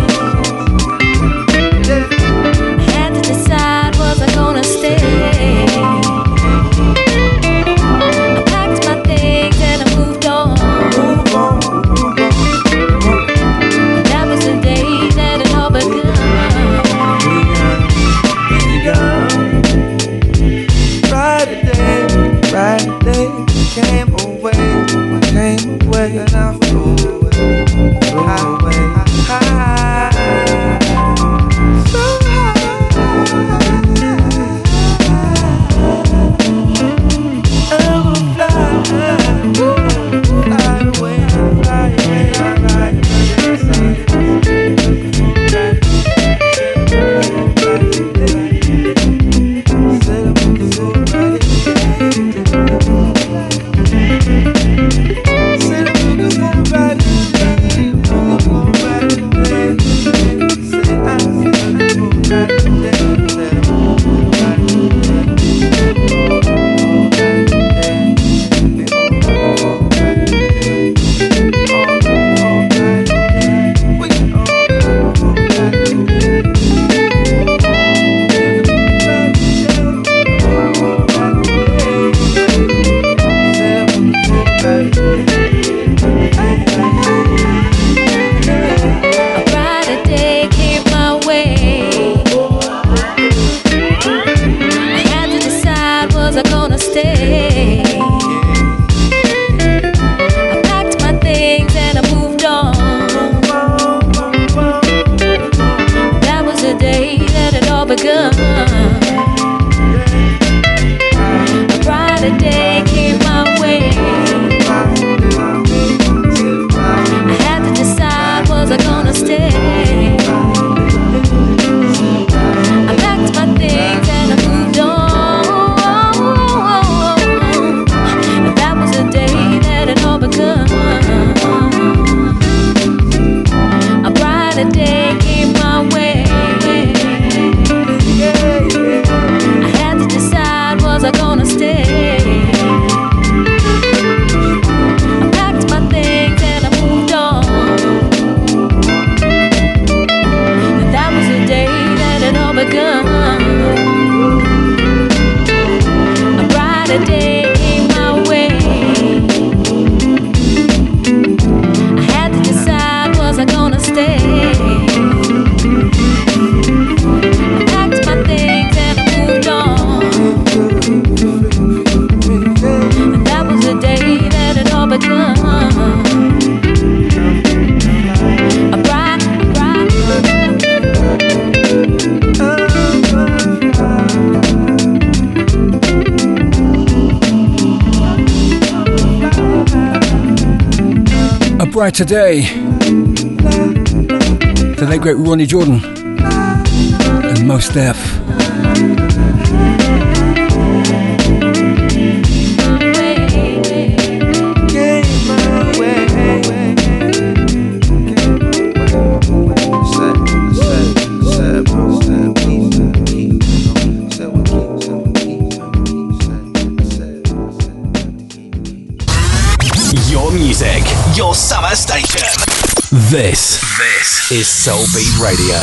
today. The late great Ronny Jordan and Mos Def. Your music, your summer station. This, this is Soul Beat Radio.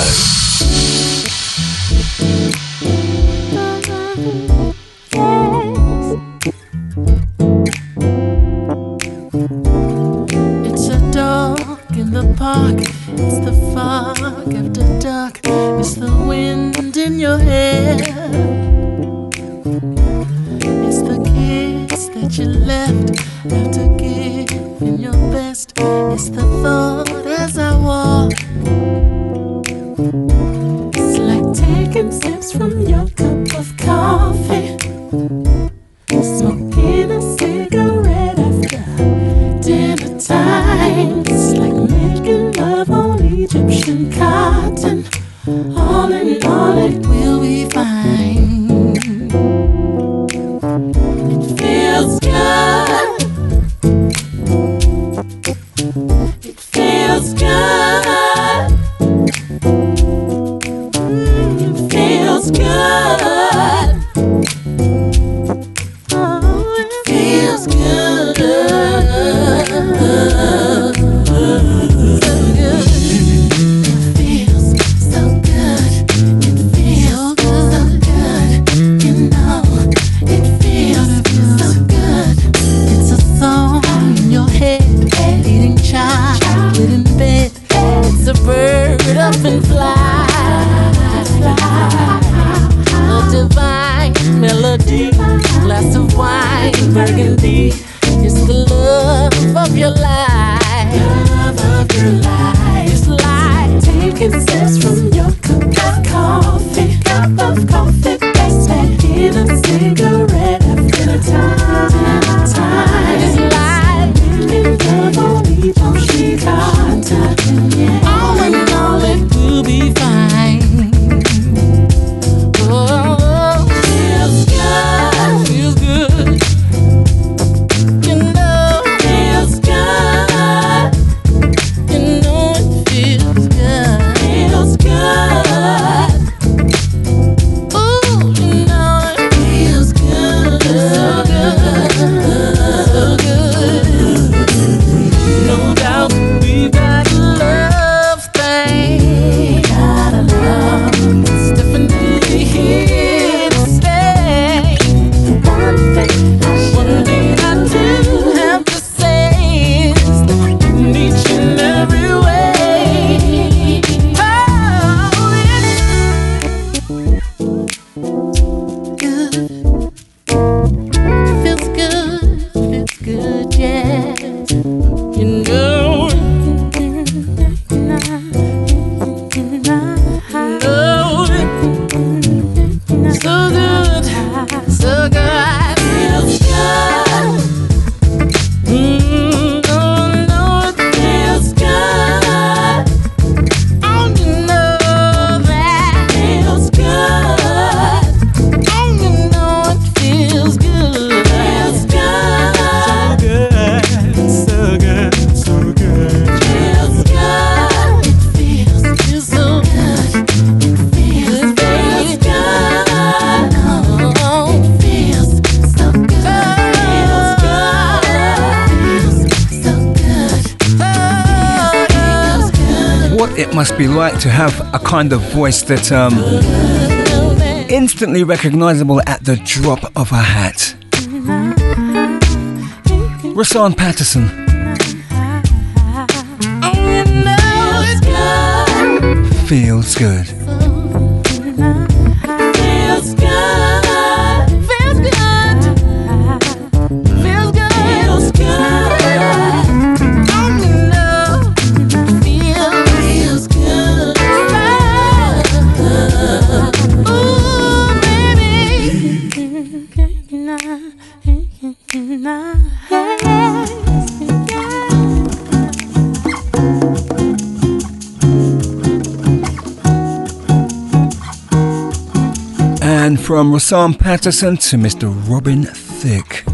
it must be like to have a kind of voice that um, instantly recognizable at the drop of a hat. Rahsaan Patterson. Feels good. From Rahsaan Patterson to Mr. Robin Thicke.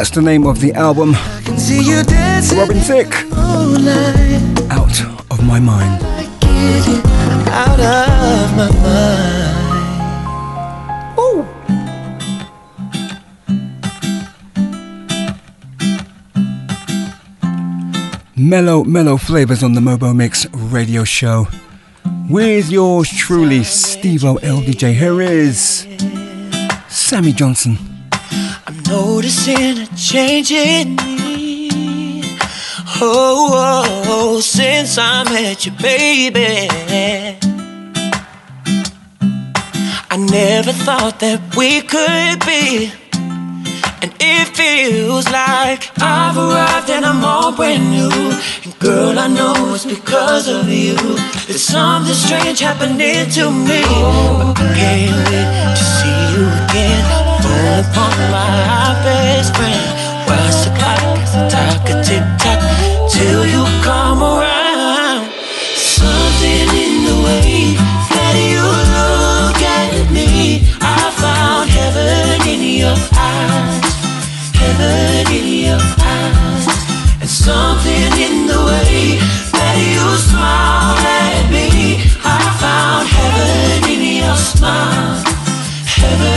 That's the name of the album. Robin Thicke. Out of My Mind. Out of my mind. Mellow, mellow flavors on the Mobo Mix radio show. With yours truly, Steve O LDJ. Here is Sammy Johnson. Noticing a change in me. Oh, oh, oh, since I met you, baby. I never thought that we could be. And it feels like I've arrived and I'm all brand new. And girl, I know it's because of you. There's something strange happening to me. But I can't wait to see you again. Phone upon my best friend. Watch the clock as I talk a tick tock till you come around. Something in the way that you look at me. I found heaven in your eyes, heaven in your eyes, and something in the way that you smile at me. I found heaven in your smile, heaven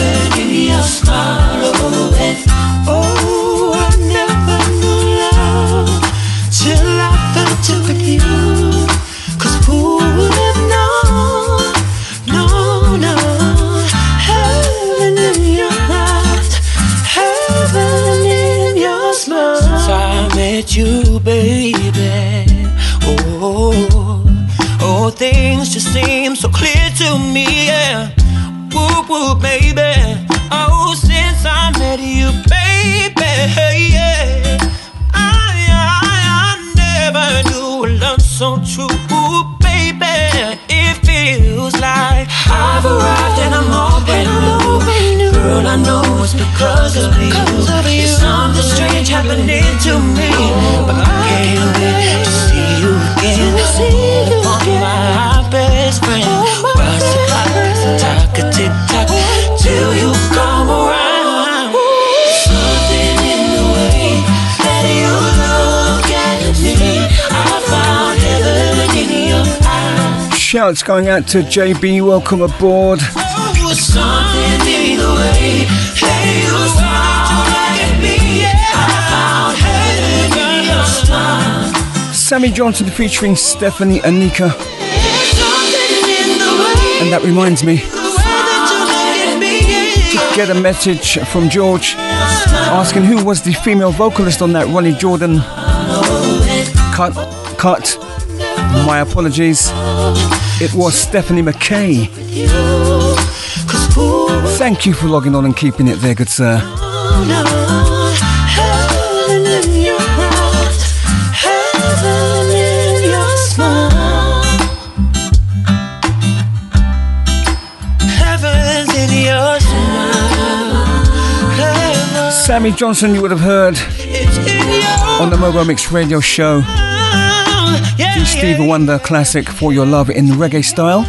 things just seem so clear to me. Yeah. Whoop, whoop, baby. Oh, since I met you, baby. Yeah. I, I, I never knew a love so true, baby. it feels like I've arrived and I'm new. Girl, I know it's because of you. There's something strange happening to me, but I can't wait to see you again. Shouts going out to JB. Welcome aboard. Sammy Johnson featuring Stephanie Anika. And that reminds me, to get a message from George asking who was the female vocalist on that Ronny Jordan cut. Cut. My apologies. It was Stephanie McKay. Thank you for logging on and keeping it there, good sir. Sammy Johnson, you would have heard on the Mobo Mix Radio Show. Yeah, Stevie Wonder classic For Your Love in reggae style.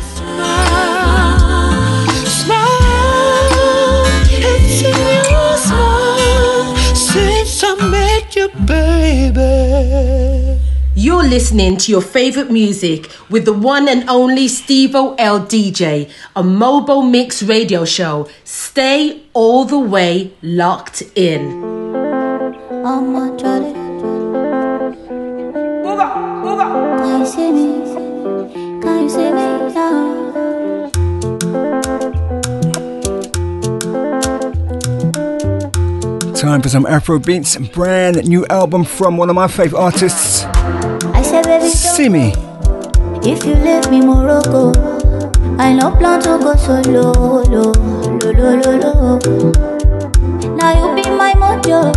You're listening to your favorite music with the one and only Stevo L DJ, a Mobo mix radio show. Stay all the way locked in. For some Afro beats. Brand new album from one of my favorite artists, I said, baby, Simi. if you leave me Morocco, I no plan to go solo, lo, lo, lo, lo, lo. Now you be my mojo,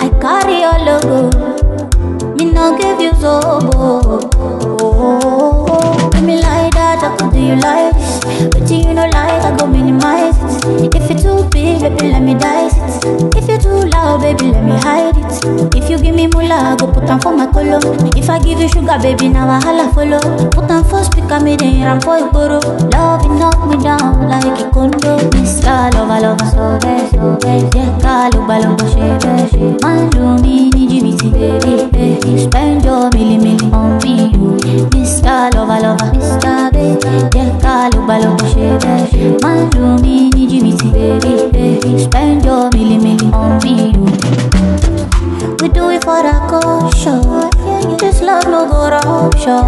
I carry your logo. Me no give you zobo. Oh, oh, oh. Let me like that, I could do you like this. But you know like I go minimize it. If it's too big, baby, let me dice it. If you're too loud, baby, let me hide it. If you give me moolah, I go put on for my color. If I give you sugar, baby, now I holla follow. Put on for speaker, me then ram for boro. Love it knock me down like a condo. Mr. Lover, lover, so bad, so bad. Yeah, call balongo, shebe, shebe. Man, do me, need you, baby, baby. Spend your milli, milli on me, you. Mr. Lover, lover, Mr. Baby. Yeah, call balongo, shebe, shebe. Man, do me, need you, baby, baby. Spend your milli, milli on me, you. We do it for the culture. This love no go option.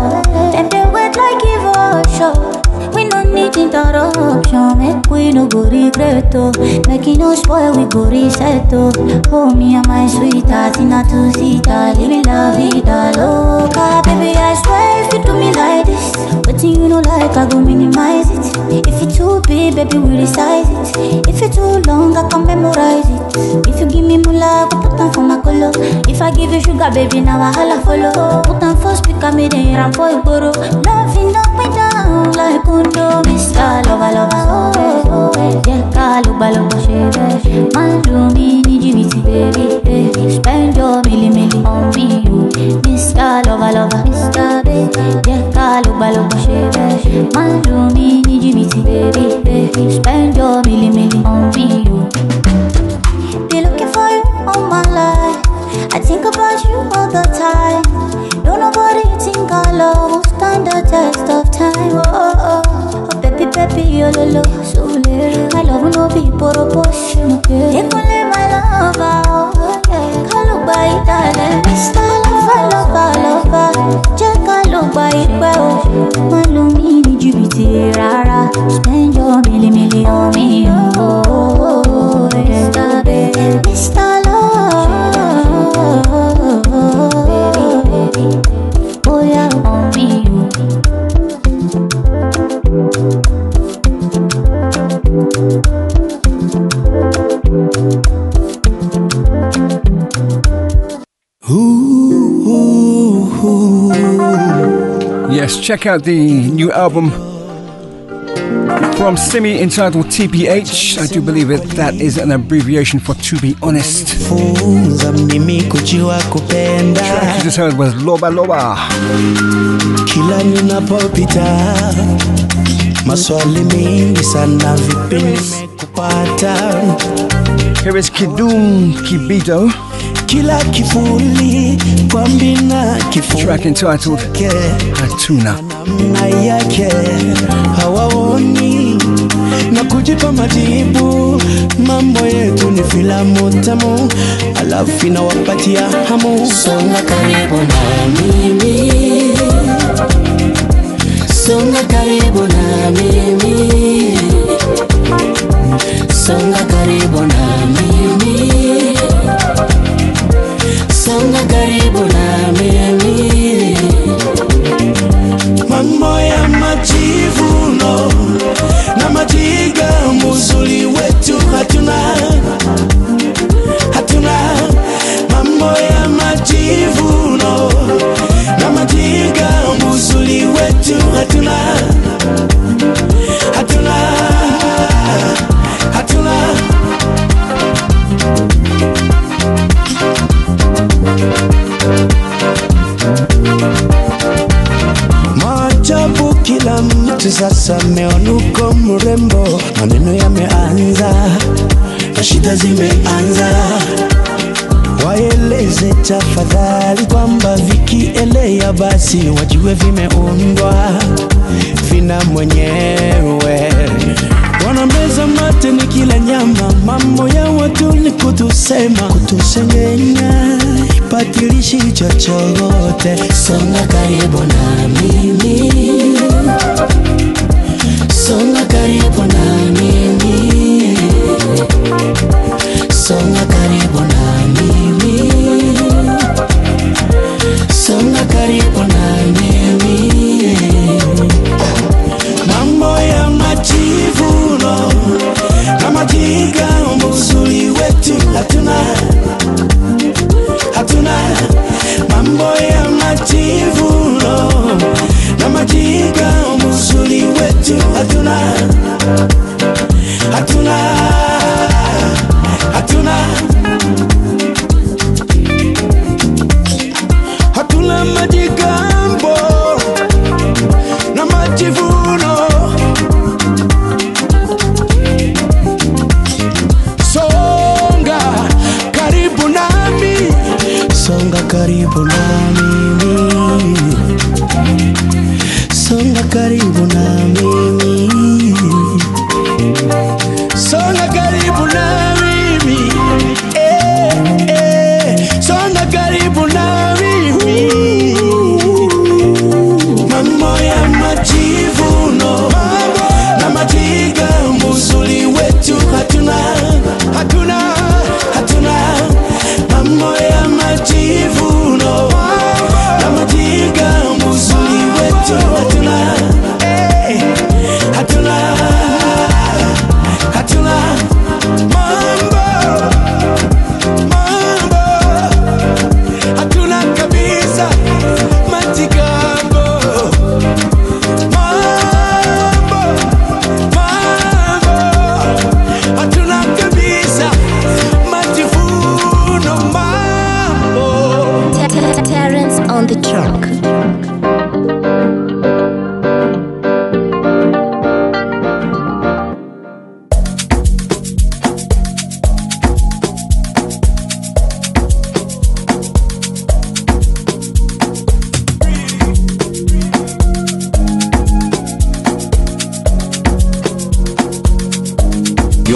Them they wet like evolution. No need interruption. Make we no go regret oh. Make it no spoil, we go reset oh. Oh me and my sweetheart in a two seater, living la vida loca. Baby I swear if you do me like this, but you know like I go minimize it. If it too big, baby we resize it. If it too long, I can memorize it. If you give me moolah, go put on for my color. If I give you sugar, baby, now I holla follow. Put on for speaker, me then ram for boro. Loving knock me down like undo, Mr. Lover, lover, oh, oh, yeah, kalu balongo shebe. Man, do me, need you, me, baby. Spend your milli, on me, you, Mr. Lover, lover, Mr. Baby, yeah, kalu balongo shebe. Man, do me, need you, me, baby. Spend your milli, on me, you. Be looking for you all my life. I think about you all the time. Don't nobody think our love will stand the test of time. Oh, oh, oh. oh baby, baby, you're the love, so little. My love no be proportion, okay? You can let my love out, yeah. Call look by it, darling. Mr. Lover, lover, lover. Check a look by it, well. My love, me need you, be rara. Spend your milli, milli on me, oh, oh, oh, Mr. Baby, Mr. Yes, check out the new album from Simi entitled TBH. I do believe it that is an abbreviation for To Be Honest. funza mimi kujua kupenda Track you just heard was Loba Loba. kila ninapopita maswali mengi sana vipi nimekupata Here is Kidum Kibido. Kila kivuli kwa mbina Track entitled Hatuna. namna yake. Hawaoni na kujipa majibu. Mambo yetu ni filamu tamu alafu inawapatia hamu. Songa karibu na mimi. Songa karibu na mimi. Songa karibu na mimi songa karibu na mtu sasa meonuko mrembo maneno yameanza shida zimeanza. Waeleze tafadhali kwamba vikielea basi wajue vimeundwa. Vina mwenyewe. Wanameza mate ni kila nyama mambo ya watu ni kutusema. Kutusengenya ipatilishi chochote. Songa karibu na mimi songa karibu na mimi. Songa karibu na mimi. Songa karibu na mimi. Mambo ya majivuno na majiga muzuri wetu hatuna. Hatuna. Mambo ya majivuno hatuna hatuna hatuna. hatuna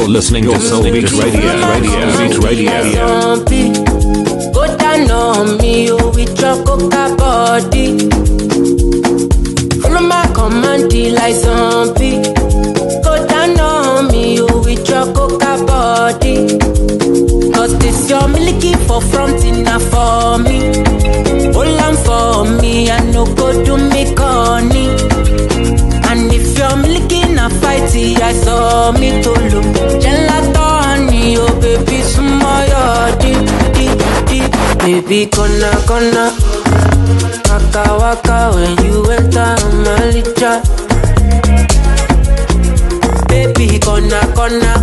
listening to Soul Beat Radio. Radio. Radio. Go down on me, with your coca body. Follow my command, like zombie. Go down on me, oh, with your coca body. Cause this your milky for front enough for me. Hold on for me, I no go do me corny. Na I saw me to look. Gelato honey, oh baby, smile, deep, deep, deep. Baby, gonna, gonna. Waka, waka, when you enter Malicha. Baby, gonna, gonna.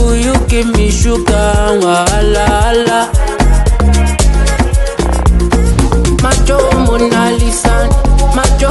Will you give me sugar? Wala, wala. Macho Mona Lisa, Macho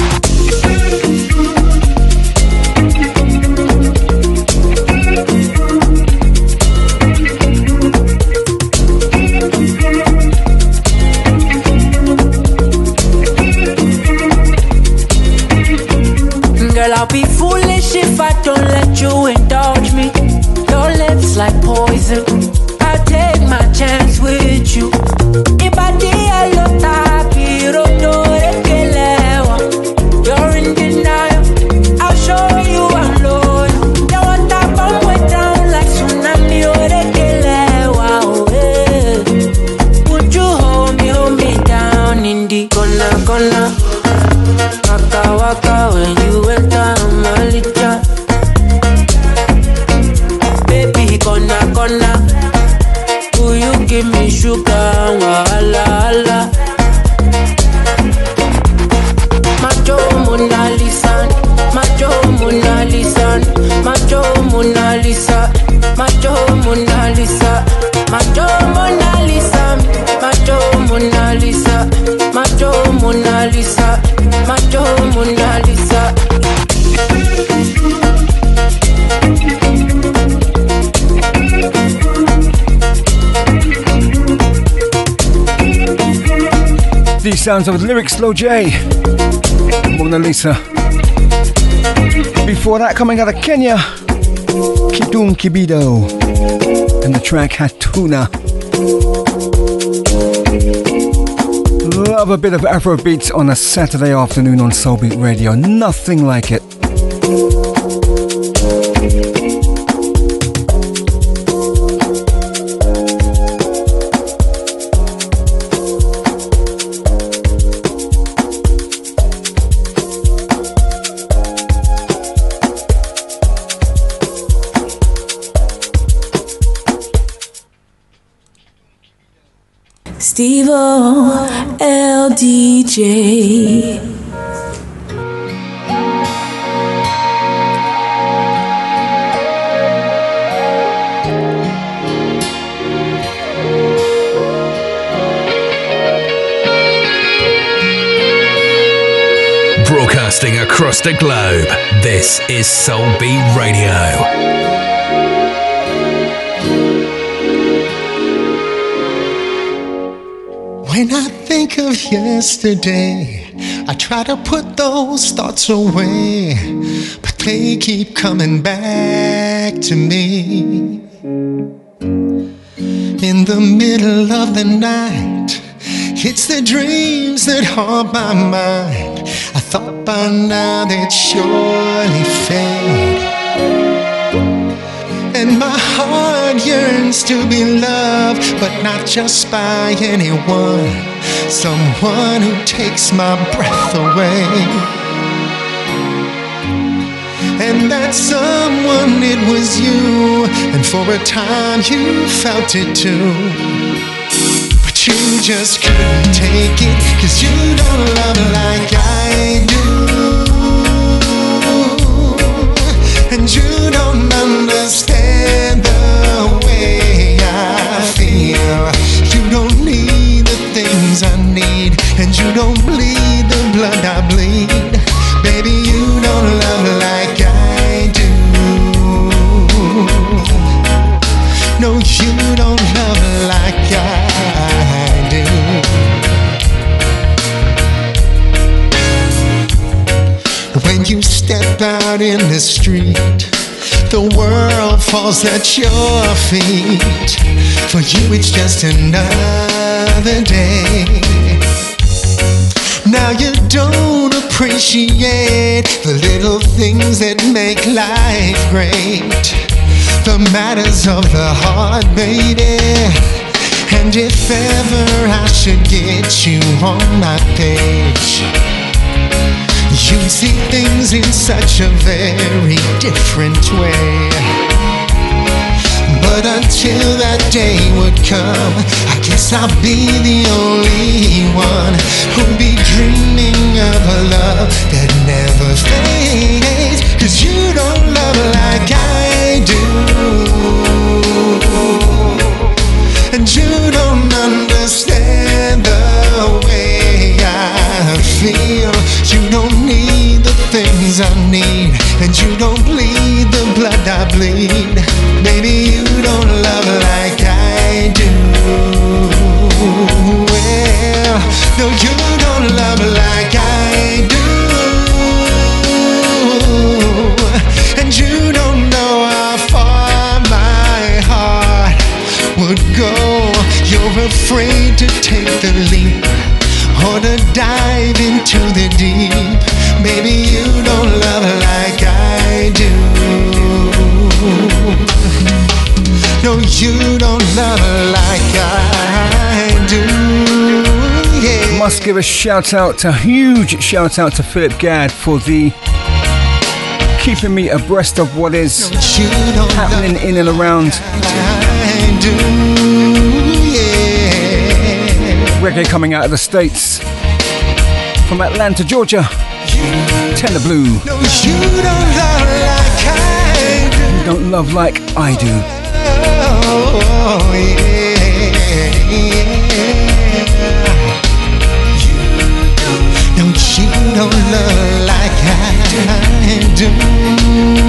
Like poison. I'll take my chance with sounds of lyrics, Lojay, Mona Lisa. Before that, coming out of Kenya, Kidum Kibido, and the track Hatuna. Love a bit of Afro beats on a Saturday afternoon on Soulbeat Radio. Nothing like it. Steve LDJ. Broadcasting across the globe, this is Soul Beat Radio. When I think of yesterday, I try to put those thoughts away, but they keep coming back to me. In the middle of the night, it's the dreams that haunt my mind. I thought by now they'd surely fade. And my yearns to be loved, but not just by anyone. Someone who takes my breath away. And that someone, it was you. And for a time you felt it too. But you just couldn't take it, cause you don't love like I do. Don't bleed the blood I bleed. Baby, you don't love like I do. No, you don't love like I do. When you step out in the street, the world falls at your feet. For you, it's just another day. Now you don't appreciate the little things that make life great. The matters of the heart, baby. And if ever I should get you on my page, you'd see things in such a very different way. But until that day would come, I guess I'll be the only one who'll be dreaming of a love that never fades. Cause you don't love like I do. And you don't understand the way I feel. You don't need the things I need. And you don't bleed the blood I bleed. Baby, know you don't love like I do? And you don't know how far my heart would go. You're afraid to take the leap Or to dive into the deep. Maybe must give a shout out, a huge shout out to Philip Gadd for the keeping me abreast of what is happening in and around reggae coming out of the States from Atlanta, Georgia. Tender Blue. You don't love like I do. Oh, don't love like I do.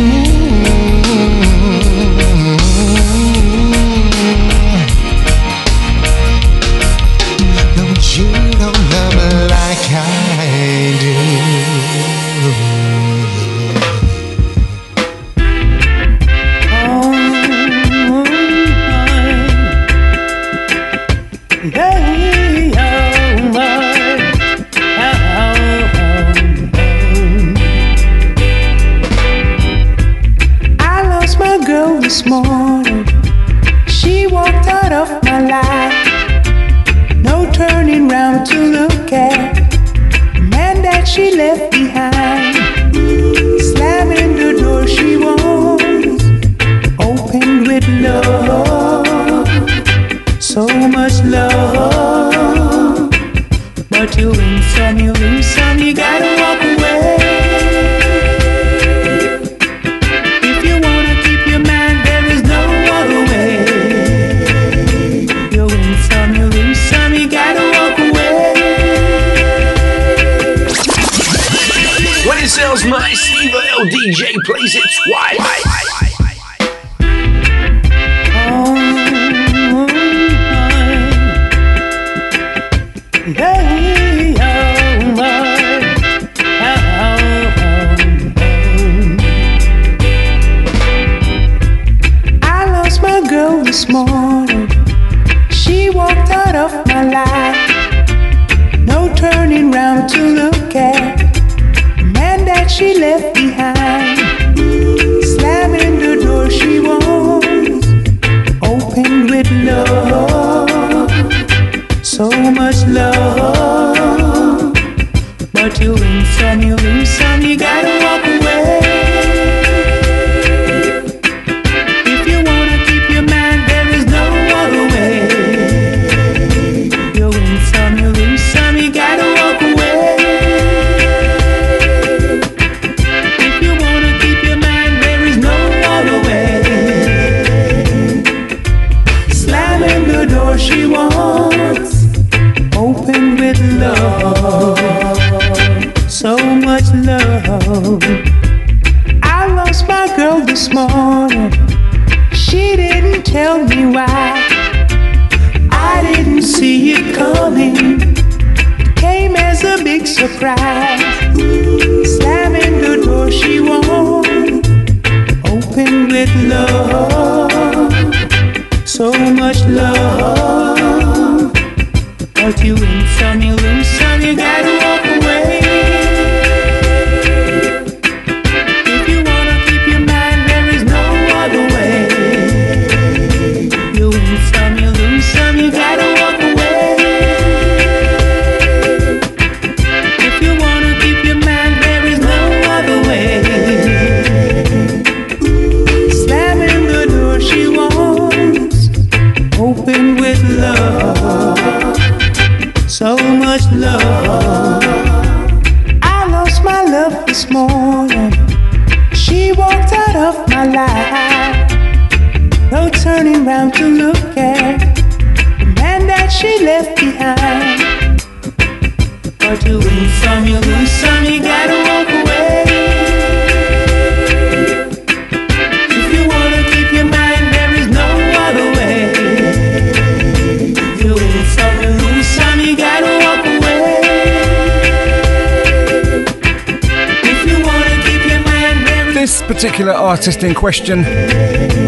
Particular artist in question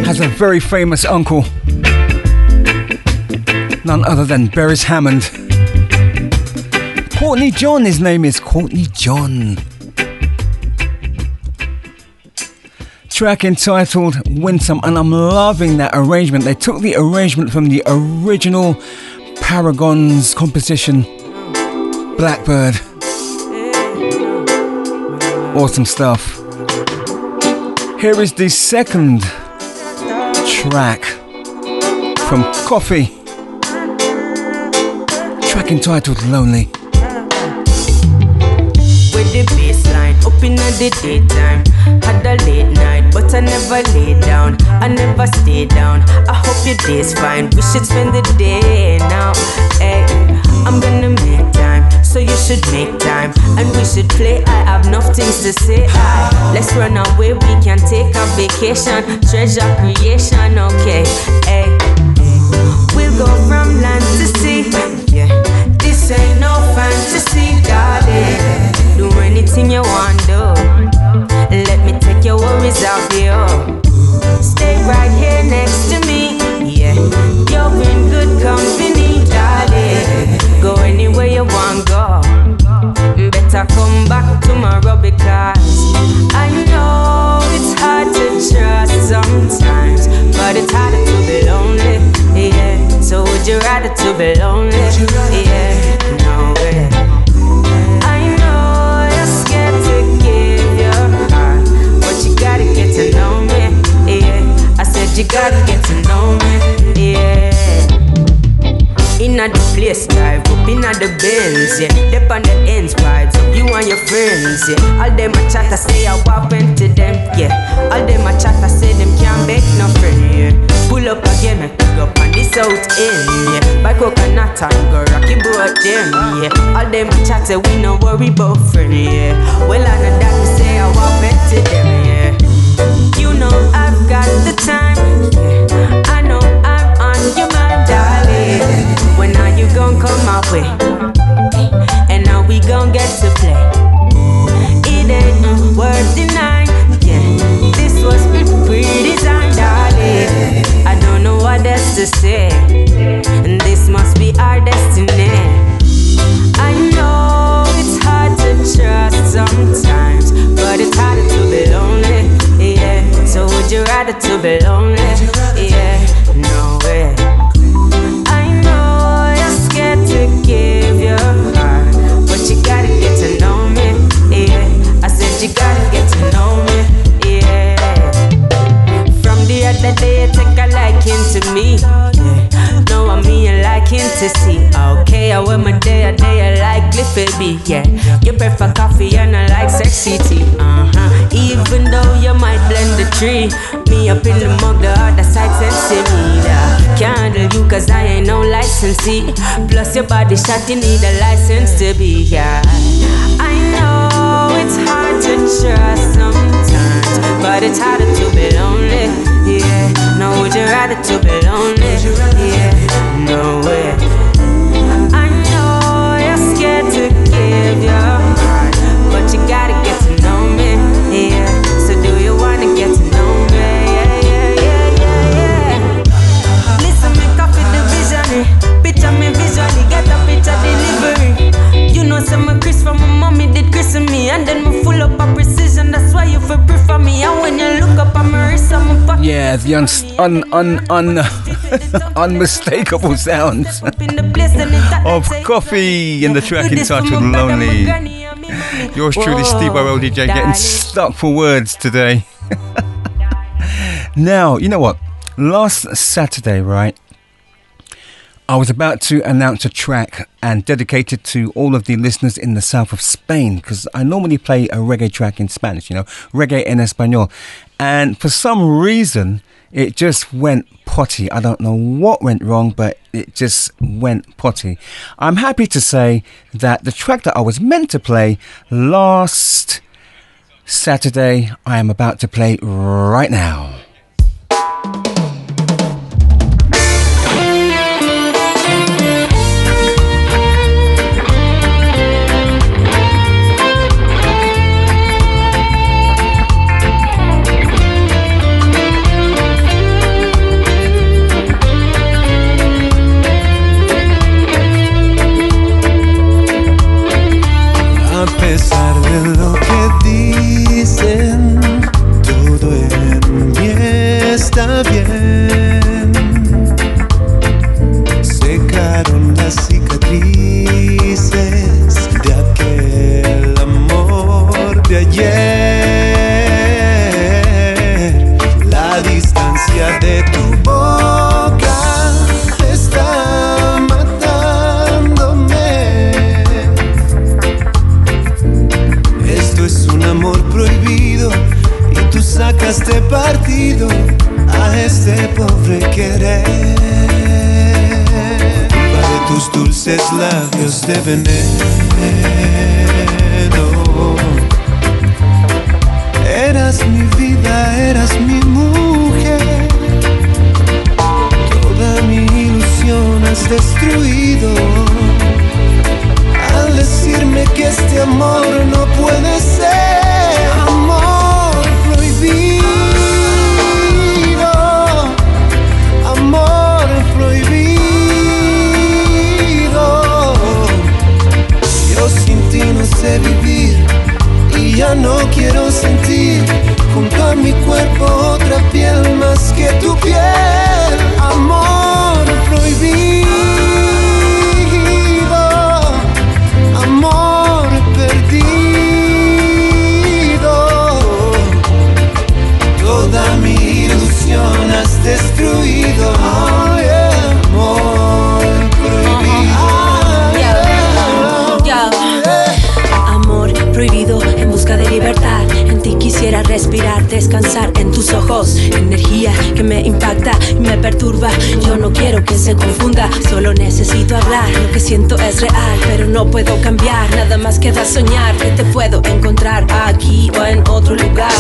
has a very famous uncle. None other than Beres Hammond. Courtney John, his name is Courtney John. Track entitled Winsome, and I'm loving that arrangement. They took the arrangement from the original Paragons composition, Blackbird. Awesome stuff. Here is the second track from Koffee. Track entitled Lonely. with the baseline up in the daytime. Had a late night, but I never lay down. I never stay down. I hope your day's fine. We should spend the day now. Hey, I'm gonna make time, so you should make time. And we should play. I have enough things to say. Aye, let's run away. We can take a vacation. Treasure creation, okay. Hey, we'll go from land to sea. Yeah, this ain't no fantasy, darling. Do anything you want, do. Let me take your worries off you. Stay right here next to me. Yeah, you're in good company, anywhere you want, to go. Better come back tomorrow because I know it's hard to trust sometimes, but it's harder to be lonely. Yeah, so would you rather to be lonely? Yeah, no way. I know you're scared to give your heart, but you gotta get to know me. Yeah, I said you gotta get to know me. Inna the place, drive up inna the Benz, yeah. Dep on the ends, vibes up you and your friends, yeah. All them a chat, I say I walk to them, yeah. All them a chat, I say them can't make no friend, yeah. Pull up again, make we up on the south end, yeah. Buy coconut and go rocky boat them, yeah. All them a chat, say we no worry about friend, yeah. Well, I know that we say I walk to them, yeah. You know I've got the time, yeah. Gon' come my way? And now we gon' get to play. It ain't no worth denying, yeah. This was pre-designed, darling. I don't know what else to say, and this must be our destiny. I know it's hard to trust sometimes, but it's harder to be lonely. Yeah, so would you rather to be lonely? Okay, I wear my day a day, I like Cliffy B. Yeah, you prefer coffee and I like sexy tea. Uh huh. Even though you might blend the tree, me up in the mug, the other side sensei me. Yeah. Can't handle you cause I ain't no licensee. Plus your body shot, you need a license to be. Yeah. I know it's hard to trust sometimes, but it's harder to be lonely. Yeah, no, would you rather to be the un- un- un- un- unmistakable sounds of Koffee in the track entitled Lonely. Yours truly, Steve Burrell DJ, getting stuck for words today. now, you know what? Last Saturday, right? I was about to announce a track and dedicate it to all of the listeners in the south of Spain because I normally play a reggae track in Spanish, you know, reggae en español. And for some reason, it just went potty. I don't know what went wrong, but it just went potty. I'm happy to say that the track that I was meant to play last Saturday, I am about to play right now. está bien. Secaron las cicatrices de aquel amor de ayer. La distancia de tu boca está matándome. Esto es un amor prohibido y tú sacaste partido de veneno. Eras mi vida, eras mi mujer. Toda mi ilusión has destruido. Al decirme que este amor no puede ser vivir y ya no quiero sentir junto a mi cuerpo otra piel más que tu piel, amor respirar, descansar en tus ojos. Energía que me impacta y me perturba. Yo no quiero que se confunda, solo necesito hablar. Lo que siento es real, pero no puedo cambiar. Nada más queda soñar que te puedo encontrar aquí o en otro lugar.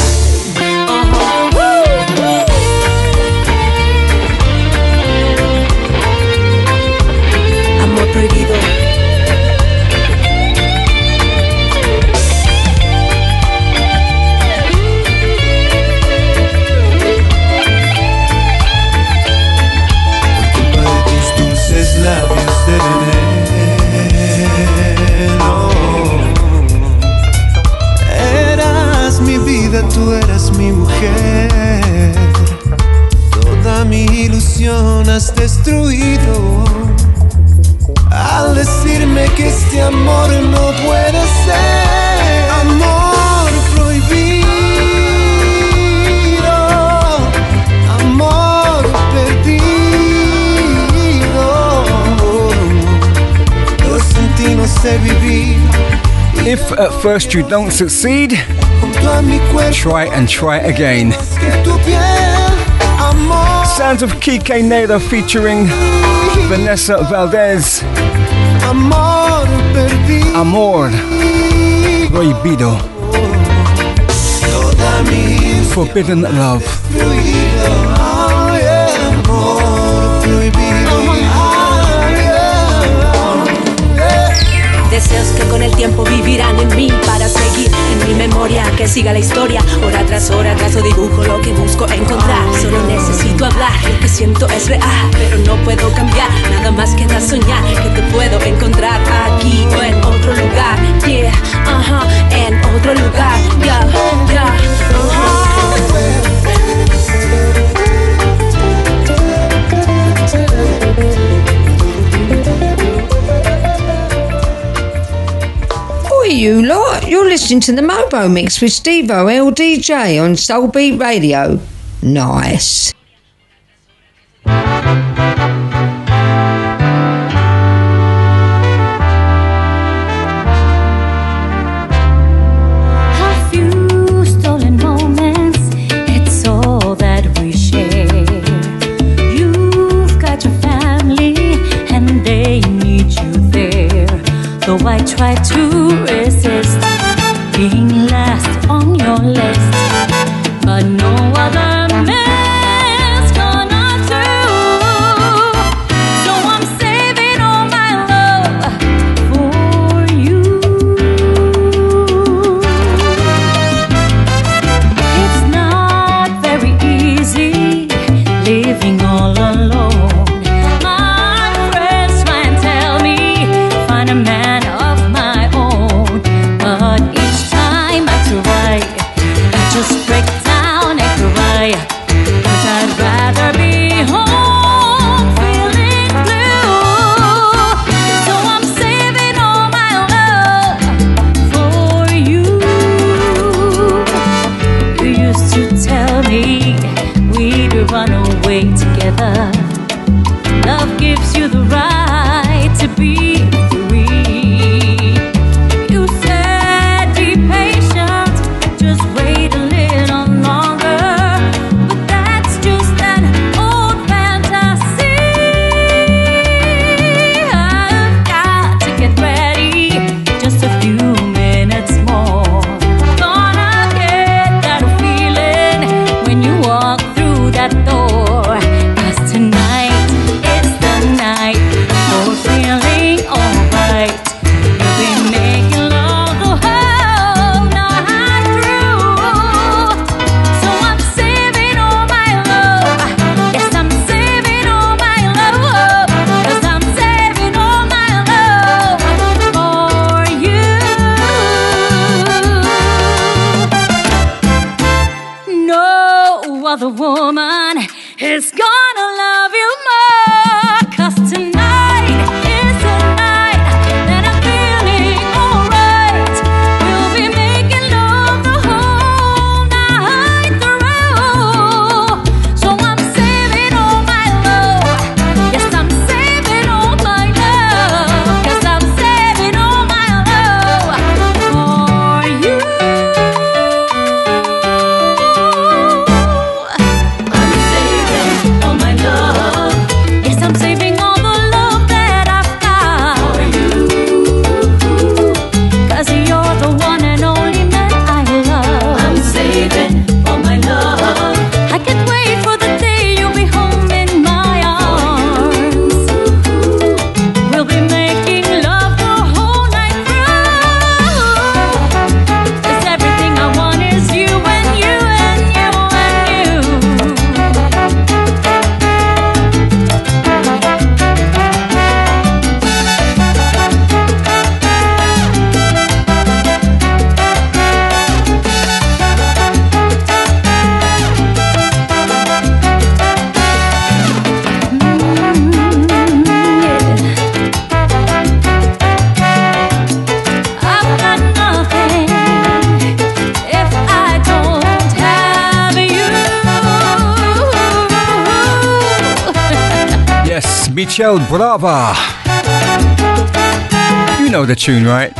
At first you don't succeed, try and try again. Sounds of Kike Nader featuring Vanessa Valdez. Amor Prohibido. Forbidden Love. Deseos que con el tiempo vivirán en mí para seguir en mi memoria, que siga la historia. Hora tras hora trazo dibujo lo que busco encontrar. Solo necesito hablar, lo que siento es real, pero no puedo cambiar. Nada más queda soñar que te puedo encontrar aquí o en otro lugar. Yeah, ajá, en otro lugar. Yeah, yeah, you lot. You're listening to the Mobo Mix with Steve LDJ on Soulbeat Radio. Nice. You know the tune, right?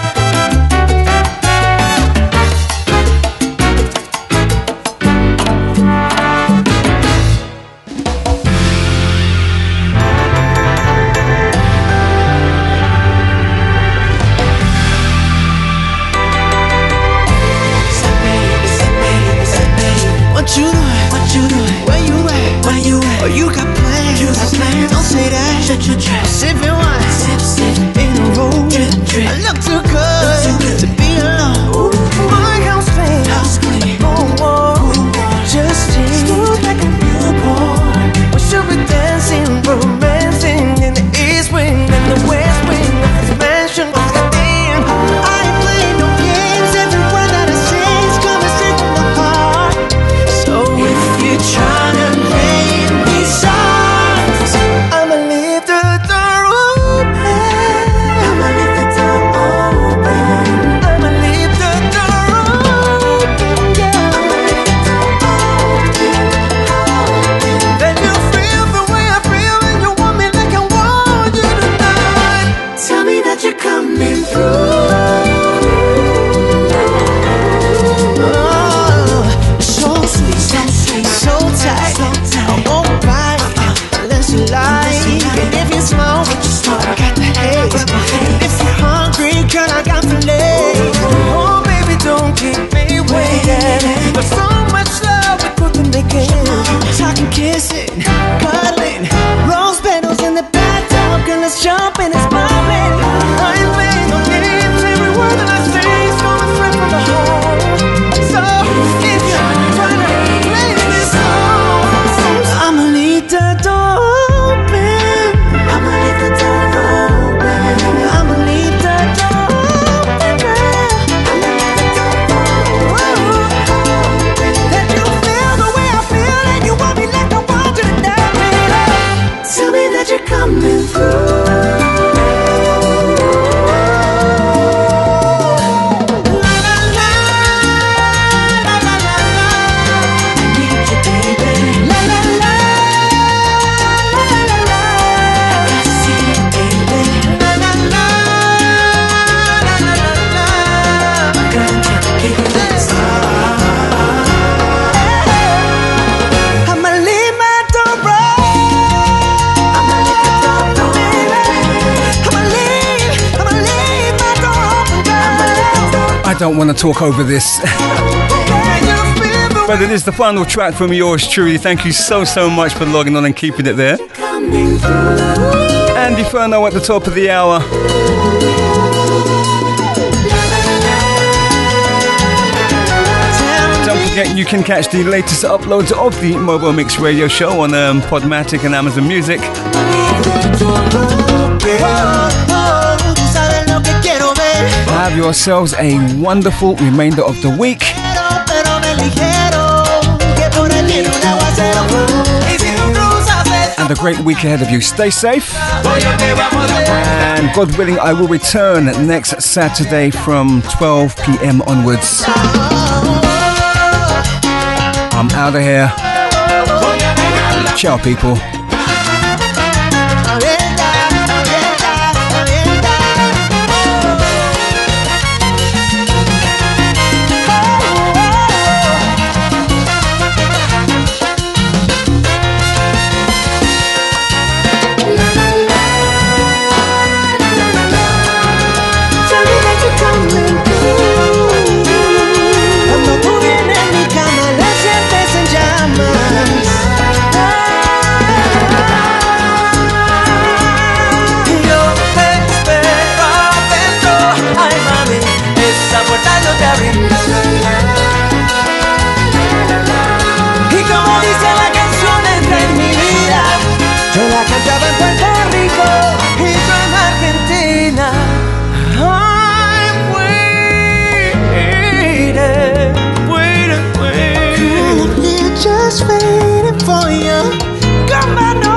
I don't want to talk over this. but it is the final track from yours truly. Thank you so, so much for logging on and keeping it there. Andy Furno at the top of the hour. Don't forget you can catch the latest uploads of the Mobo Mix Radio Show on um, Podomatic and Amazon Music. Have yourselves a wonderful remainder of the week. And a great week ahead of you. Stay safe. And God willing, I will return next Saturday from 12 p.m. onwards. I'm out of here. Ciao, people. Just waiting for you. Come on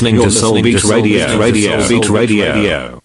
You're listening to Soul Beat Radio. Radio. Soul Beat Radio.